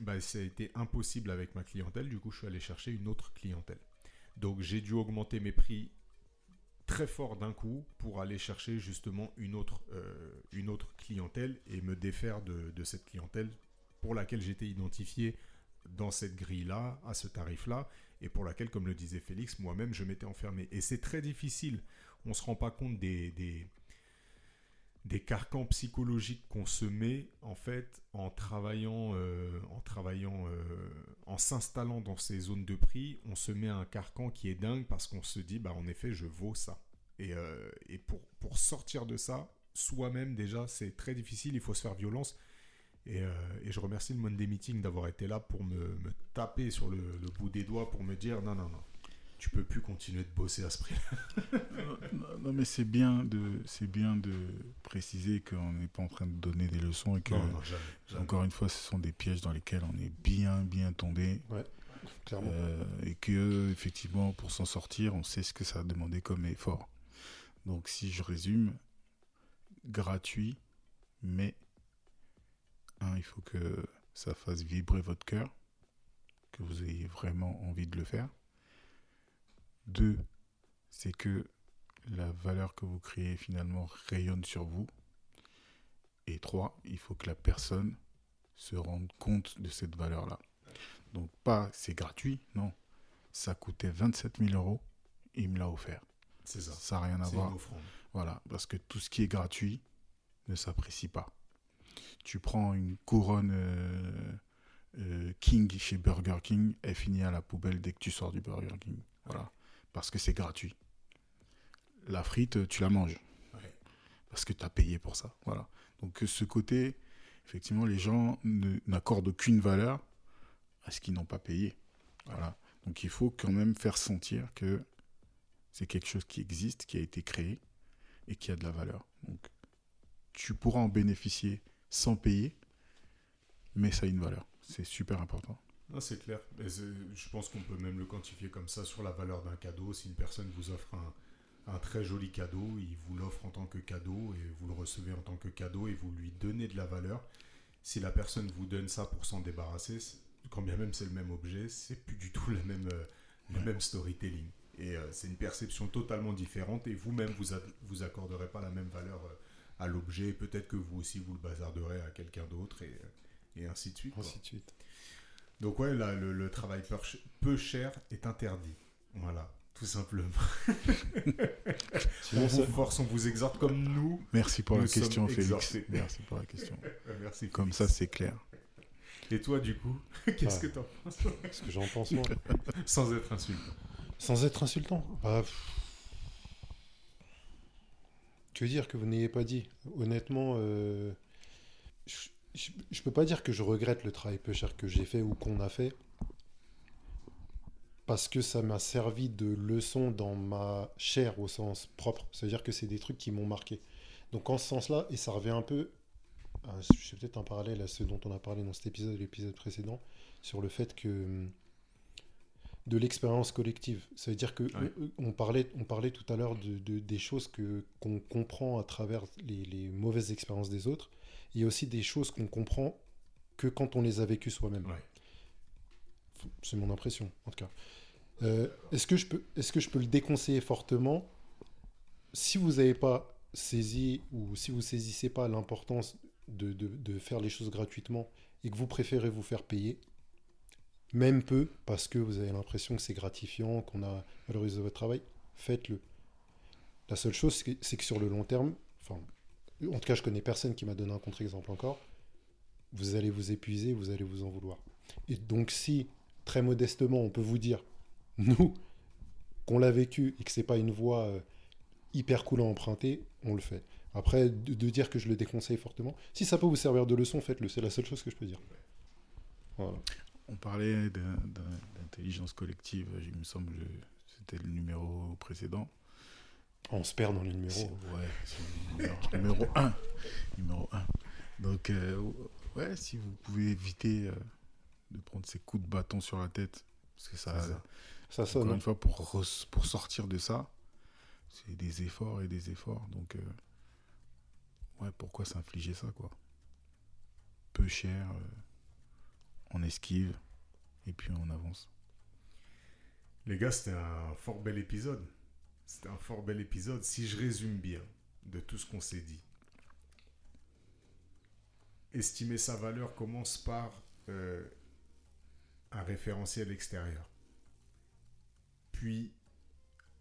bah, ça a été impossible avec ma clientèle. Du coup, je suis allé chercher une autre clientèle. Donc, j'ai dû augmenter mes prix très fort d'un coup pour aller chercher justement une autre, euh, une autre clientèle et me défaire de, cette clientèle pour laquelle j'étais identifié dans cette grille-là, à ce tarif-là, et pour laquelle, comme le disait Félix, moi-même, je m'étais enfermé. Et c'est très difficile. On ne se rend pas compte des, des, des carcans psychologiques qu'on se met, en fait, en travaillant, euh, en, travaillant euh, en s'installant dans ces zones de prix. On se met un carcan qui est dingue parce qu'on se dit, bah, en effet, je vaux ça. Et, euh, et pour, pour sortir de ça, soi-même, déjà, c'est très difficile. Il faut se faire violence. Et, et je remercie le Monday Meeting d'avoir été là pour me, taper sur le bout des doigts pour me dire non, non, non. Tu peux plus continuer de bosser à ce prix-là. non, non, mais c'est bien de c'est bien de préciser qu'on n'est pas en train de donner des leçons et que Non, non, jamais. jamais. encore une fois ce sont des pièges dans lesquels on est bien bien tombé Clairement. euh, et que effectivement pour s'en sortir on sait ce que ça a demandé comme effort. Donc si je résume, gratuit, mais il faut que ça fasse vibrer votre cœur, que vous ayez vraiment envie de le faire. Deux, c'est que la valeur que vous créez finalement rayonne sur vous. Et trois, il faut que la personne se rende compte de cette valeur-là. Donc pas c'est gratuit, non. Ça coûtait 27 000 euros, il me l'a offert. C'est ça. Ça n'a rien à voir. Voilà, parce que tout ce qui est gratuit ne s'apprécie pas. Tu prends une couronne euh, euh, King chez Burger King, elle finit à la poubelle dès que tu sors du Burger King. Voilà, parce que c'est gratuit. La frite, tu la manges. Ouais. Parce que tu as payé pour ça. Voilà. Donc ce côté, effectivement, les gens n'accordent aucune valeur à ce qu'ils n'ont pas payé. Voilà. Donc il faut quand même faire sentir que c'est quelque chose qui existe, qui a été créé et qui a de la valeur. Donc, tu pourras en bénéficier sans payer, mais ça a une valeur. C'est super important. C'est clair. Et je pense qu'on peut même le quantifier comme ça sur la valeur d'un cadeau. Si une personne vous offre un, un très joli cadeau, il vous l'offre en tant que cadeau et vous le recevez en tant que cadeau et vous lui donnez de la valeur. Si la personne vous donne ça pour s'en débarrasser, quand bien même c'est le même objet, c'est plus du tout la même, euh, le Ouais. même storytelling. Et euh, c'est une perception totalement différente et vous-même, vous vous accorderez pas la même valeur euh, à l'objet. Peut-être que vous aussi, vous le bazarderez à quelqu'un d'autre et, et ainsi de suite. quoi. Ainsi de suite. Donc ouais, là, le, le travail peu ch- peu cher est interdit. Voilà, tout simplement. on Sinon, vous force, on vous exhorte comme nous. Merci pour Nous la question, Félix. exhortés. Merci pour la question. Merci. Comme Félix. ça, c'est clair. Et toi, du coup, qu'est-ce Ah. que t'en penses ce que j'en pense, moi? Sans être insultant. Sans être insultant? Bah. Que dire que vous n'ayez pas dit? Honnêtement, euh, je, je, je peux pas dire que je regrette le travail peu cher que j'ai fait ou qu'on a fait. Parce que ça m'a servi de leçon dans ma chair au sens propre. C'est-à-dire que c'est des trucs qui m'ont marqué. Donc en ce sens-là, et ça revient un peu, ah, je fais peut-être un parallèle à ce dont on a parlé dans cet épisode et l'épisode précédent, sur le fait que de l'expérience collective. Ça veut dire que Ouais. euh, on, parlait, on parlait tout à l'heure de, de- des choses que qu'on comprend à travers les, les mauvaises expériences des autres. Il y a aussi des choses qu'on comprend que quand on les a vécues soi-même. Ouais. C'est mon impression, en tout cas. Euh, est-ce que je peux, est-ce que je peux le déconseiller fortement? Si vous n'avez pas saisi ou si vous saisissez pas l'importance de, de- de faire les choses gratuitement et que vous préférez vous faire payer, même peu, parce que vous avez l'impression que c'est gratifiant, qu'on a valorisé votre travail, faites-le. La seule chose, c'est que, c'est que sur le long terme, enfin, en tout cas, je connais personne qui m'a donné un contre-exemple encore, vous allez vous épuiser, vous allez vous en vouloir. Et donc, si, très modestement, on peut vous dire, nous, qu'on l'a vécu et que c'est pas une voie euh, hyper cool à emprunter, on le fait. Après, de, dire que je le déconseille fortement, si ça peut vous servir de leçon, faites-le. C'est la seule chose que je peux dire. On parlait d'intelligence collective, il me semble que c'était le numéro précédent. On se perd dans les numéros. Ouais, c'est le numéro, numéro 1. Numéro 1. Donc, euh, ouais, si vous pouvez éviter euh, de prendre ces coups de bâton sur la tête, parce que ça, ça. Ça encore sonne. hein. une fois, pour, re- pour sortir de ça, c'est des efforts et des efforts. Donc, euh, ouais, pourquoi s'infliger ça, quoi? Peu cher, euh, on esquive, et puis on avance. Les gars, c'était un fort bel épisode. C'était un fort bel épisode. Si je résume bien de tout ce qu'on s'est dit, estimer sa valeur commence par euh, un référentiel extérieur. Puis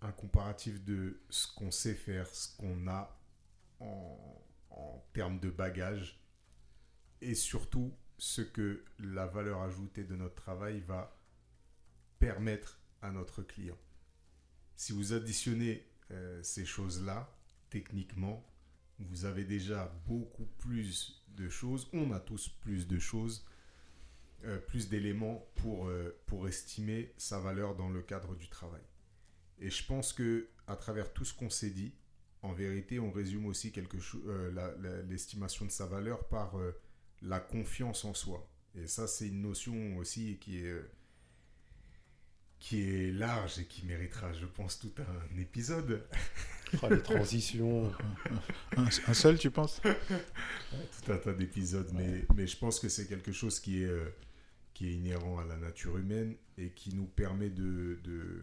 un comparatif de ce qu'on sait faire, ce qu'on a en, en termes de bagage et surtout ce que la valeur ajoutée de notre travail va permettre à notre client. Si vous additionnez euh, ces choses-là, techniquement, vous avez déjà beaucoup plus de choses, on a tous plus de choses, euh, plus d'éléments pour, euh, pour estimer sa valeur dans le cadre du travail. Et je pense que à travers tout ce qu'on s'est dit, en vérité, on résume aussi quelque l'estimation de sa valeur par la confiance en soi. Et ça, c'est une notion aussi qui est, qui est large et qui méritera, je pense, tout un épisode. Ah, les transitions. un, seul, tu penses? Tout un tas d'épisodes, mais, mais je pense que c'est quelque chose qui est, qui est inhérent à la nature humaine et qui nous permet de, de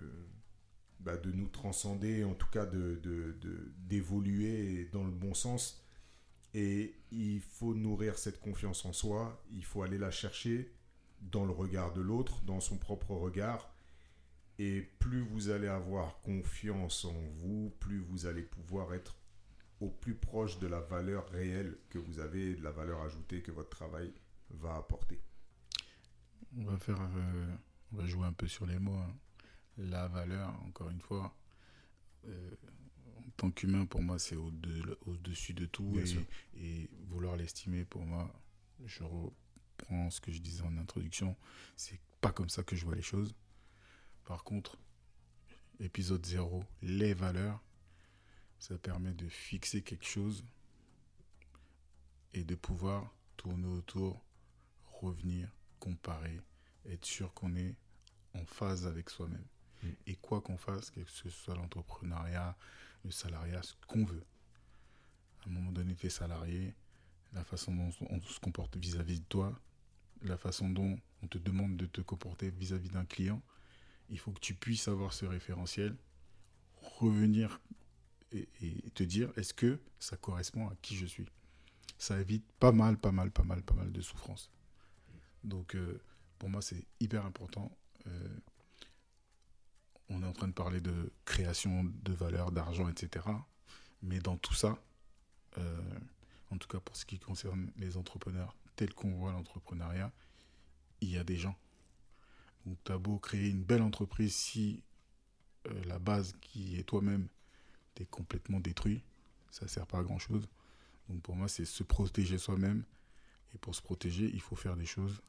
bah, de nous transcender, en tout cas d'évoluer de, dans le bon sens. Et il faut nourrir cette confiance en soi, il faut aller la chercher dans le regard de l'autre, dans son propre regard. Et plus vous allez avoir confiance en vous, plus vous allez pouvoir être au plus proche de la valeur réelle que vous avez, de la valeur ajoutée que votre travail va apporter. On va faire, euh, on va jouer un peu sur les mots. Hein la valeur, encore une fois, euh, en tant qu'humain, pour moi, c'est au-dessus de tout. Et, vouloir l'estimer, pour moi, je reprends ce que je disais en introduction, c'est pas comme ça que je vois les choses. Par contre, épisode 0, les valeurs, ça permet de fixer quelque chose et de pouvoir tourner autour, revenir, comparer, être sûr qu'on est en phase avec soi-même. Mm. Et quoi qu'on fasse, que ce soit l'entrepreneuriat, le salariat, ce qu'on veut. À un moment donné, tu es salarié, la façon dont on se comporte vis-à-vis de toi, la façon dont on te demande de te comporter vis-à-vis d'un client, il faut que tu puisses avoir ce référentiel, revenir et, te dire est-ce que ça correspond à qui je suis? Ça évite pas mal, pas mal, pas mal, pas mal de souffrance. Donc euh, pour moi c'est hyper important. Euh, on est en train de parler de création de valeur, d'argent, etc. Mais dans tout ça, euh, en tout cas pour ce qui concerne les entrepreneurs, tel qu'on voit l'entrepreneuriat, il y a des gens. Donc tu as beau créer une belle entreprise si euh, la base qui est toi-même, t'es complètement détruit, ça sert pas à grand chose. Donc pour moi, c'est se protéger soi-même. Et pour se protéger, il faut faire des choses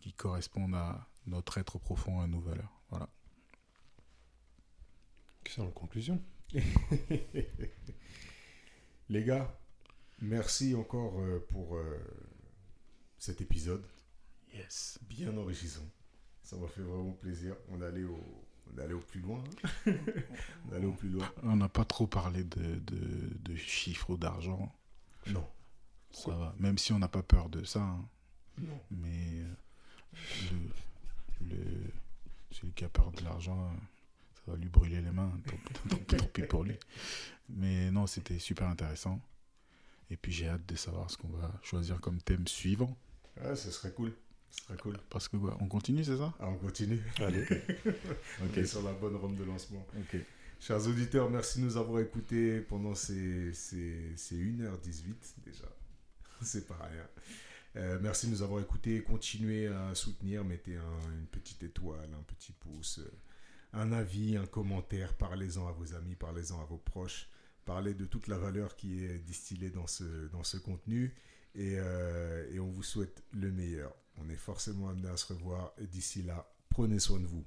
qui correspondent à notre être profond, à nos valeurs. Voilà. Excellente conclusion. Les gars, merci encore euh, pour euh, cet épisode. Yes. Bien enrichissant. Ça m'a fait vraiment plaisir. On allait au, on au plus loin. on allait au plus loin. On n'a pas trop parlé de, chiffres ou d'argent. Non. Ça va. Même si on n'a pas peur de ça. Hein. Non. Mais euh, le, celui qui a peur de l'argent va lui brûler les mains, tant, pis pour lui. Mais non, c'était super intéressant. Et puis j'ai hâte de savoir ce qu'on va choisir comme thème suivant. Ouais, ce serait cool. Ce serait cool. Parce que quoi, on continue, c'est ça? Ah, On continue. Allez. ok. sur la bonne rampe de lancement. Ok. Chers auditeurs, merci de nous avoir écoutés pendant ces, ces, ces 1h18 déjà. c'est pas rien. Euh, merci de nous avoir écoutés. Continuez à soutenir. Mettez une petite étoile, un petit pouce. Euh, un avis, un commentaire, parlez-en à vos amis, parlez-en à vos proches, parlez de toute la valeur qui est distillée dans ce, dans ce contenu et, euh, et on vous souhaite le meilleur. On est forcément amené à se revoir et d'ici là, prenez soin de vous.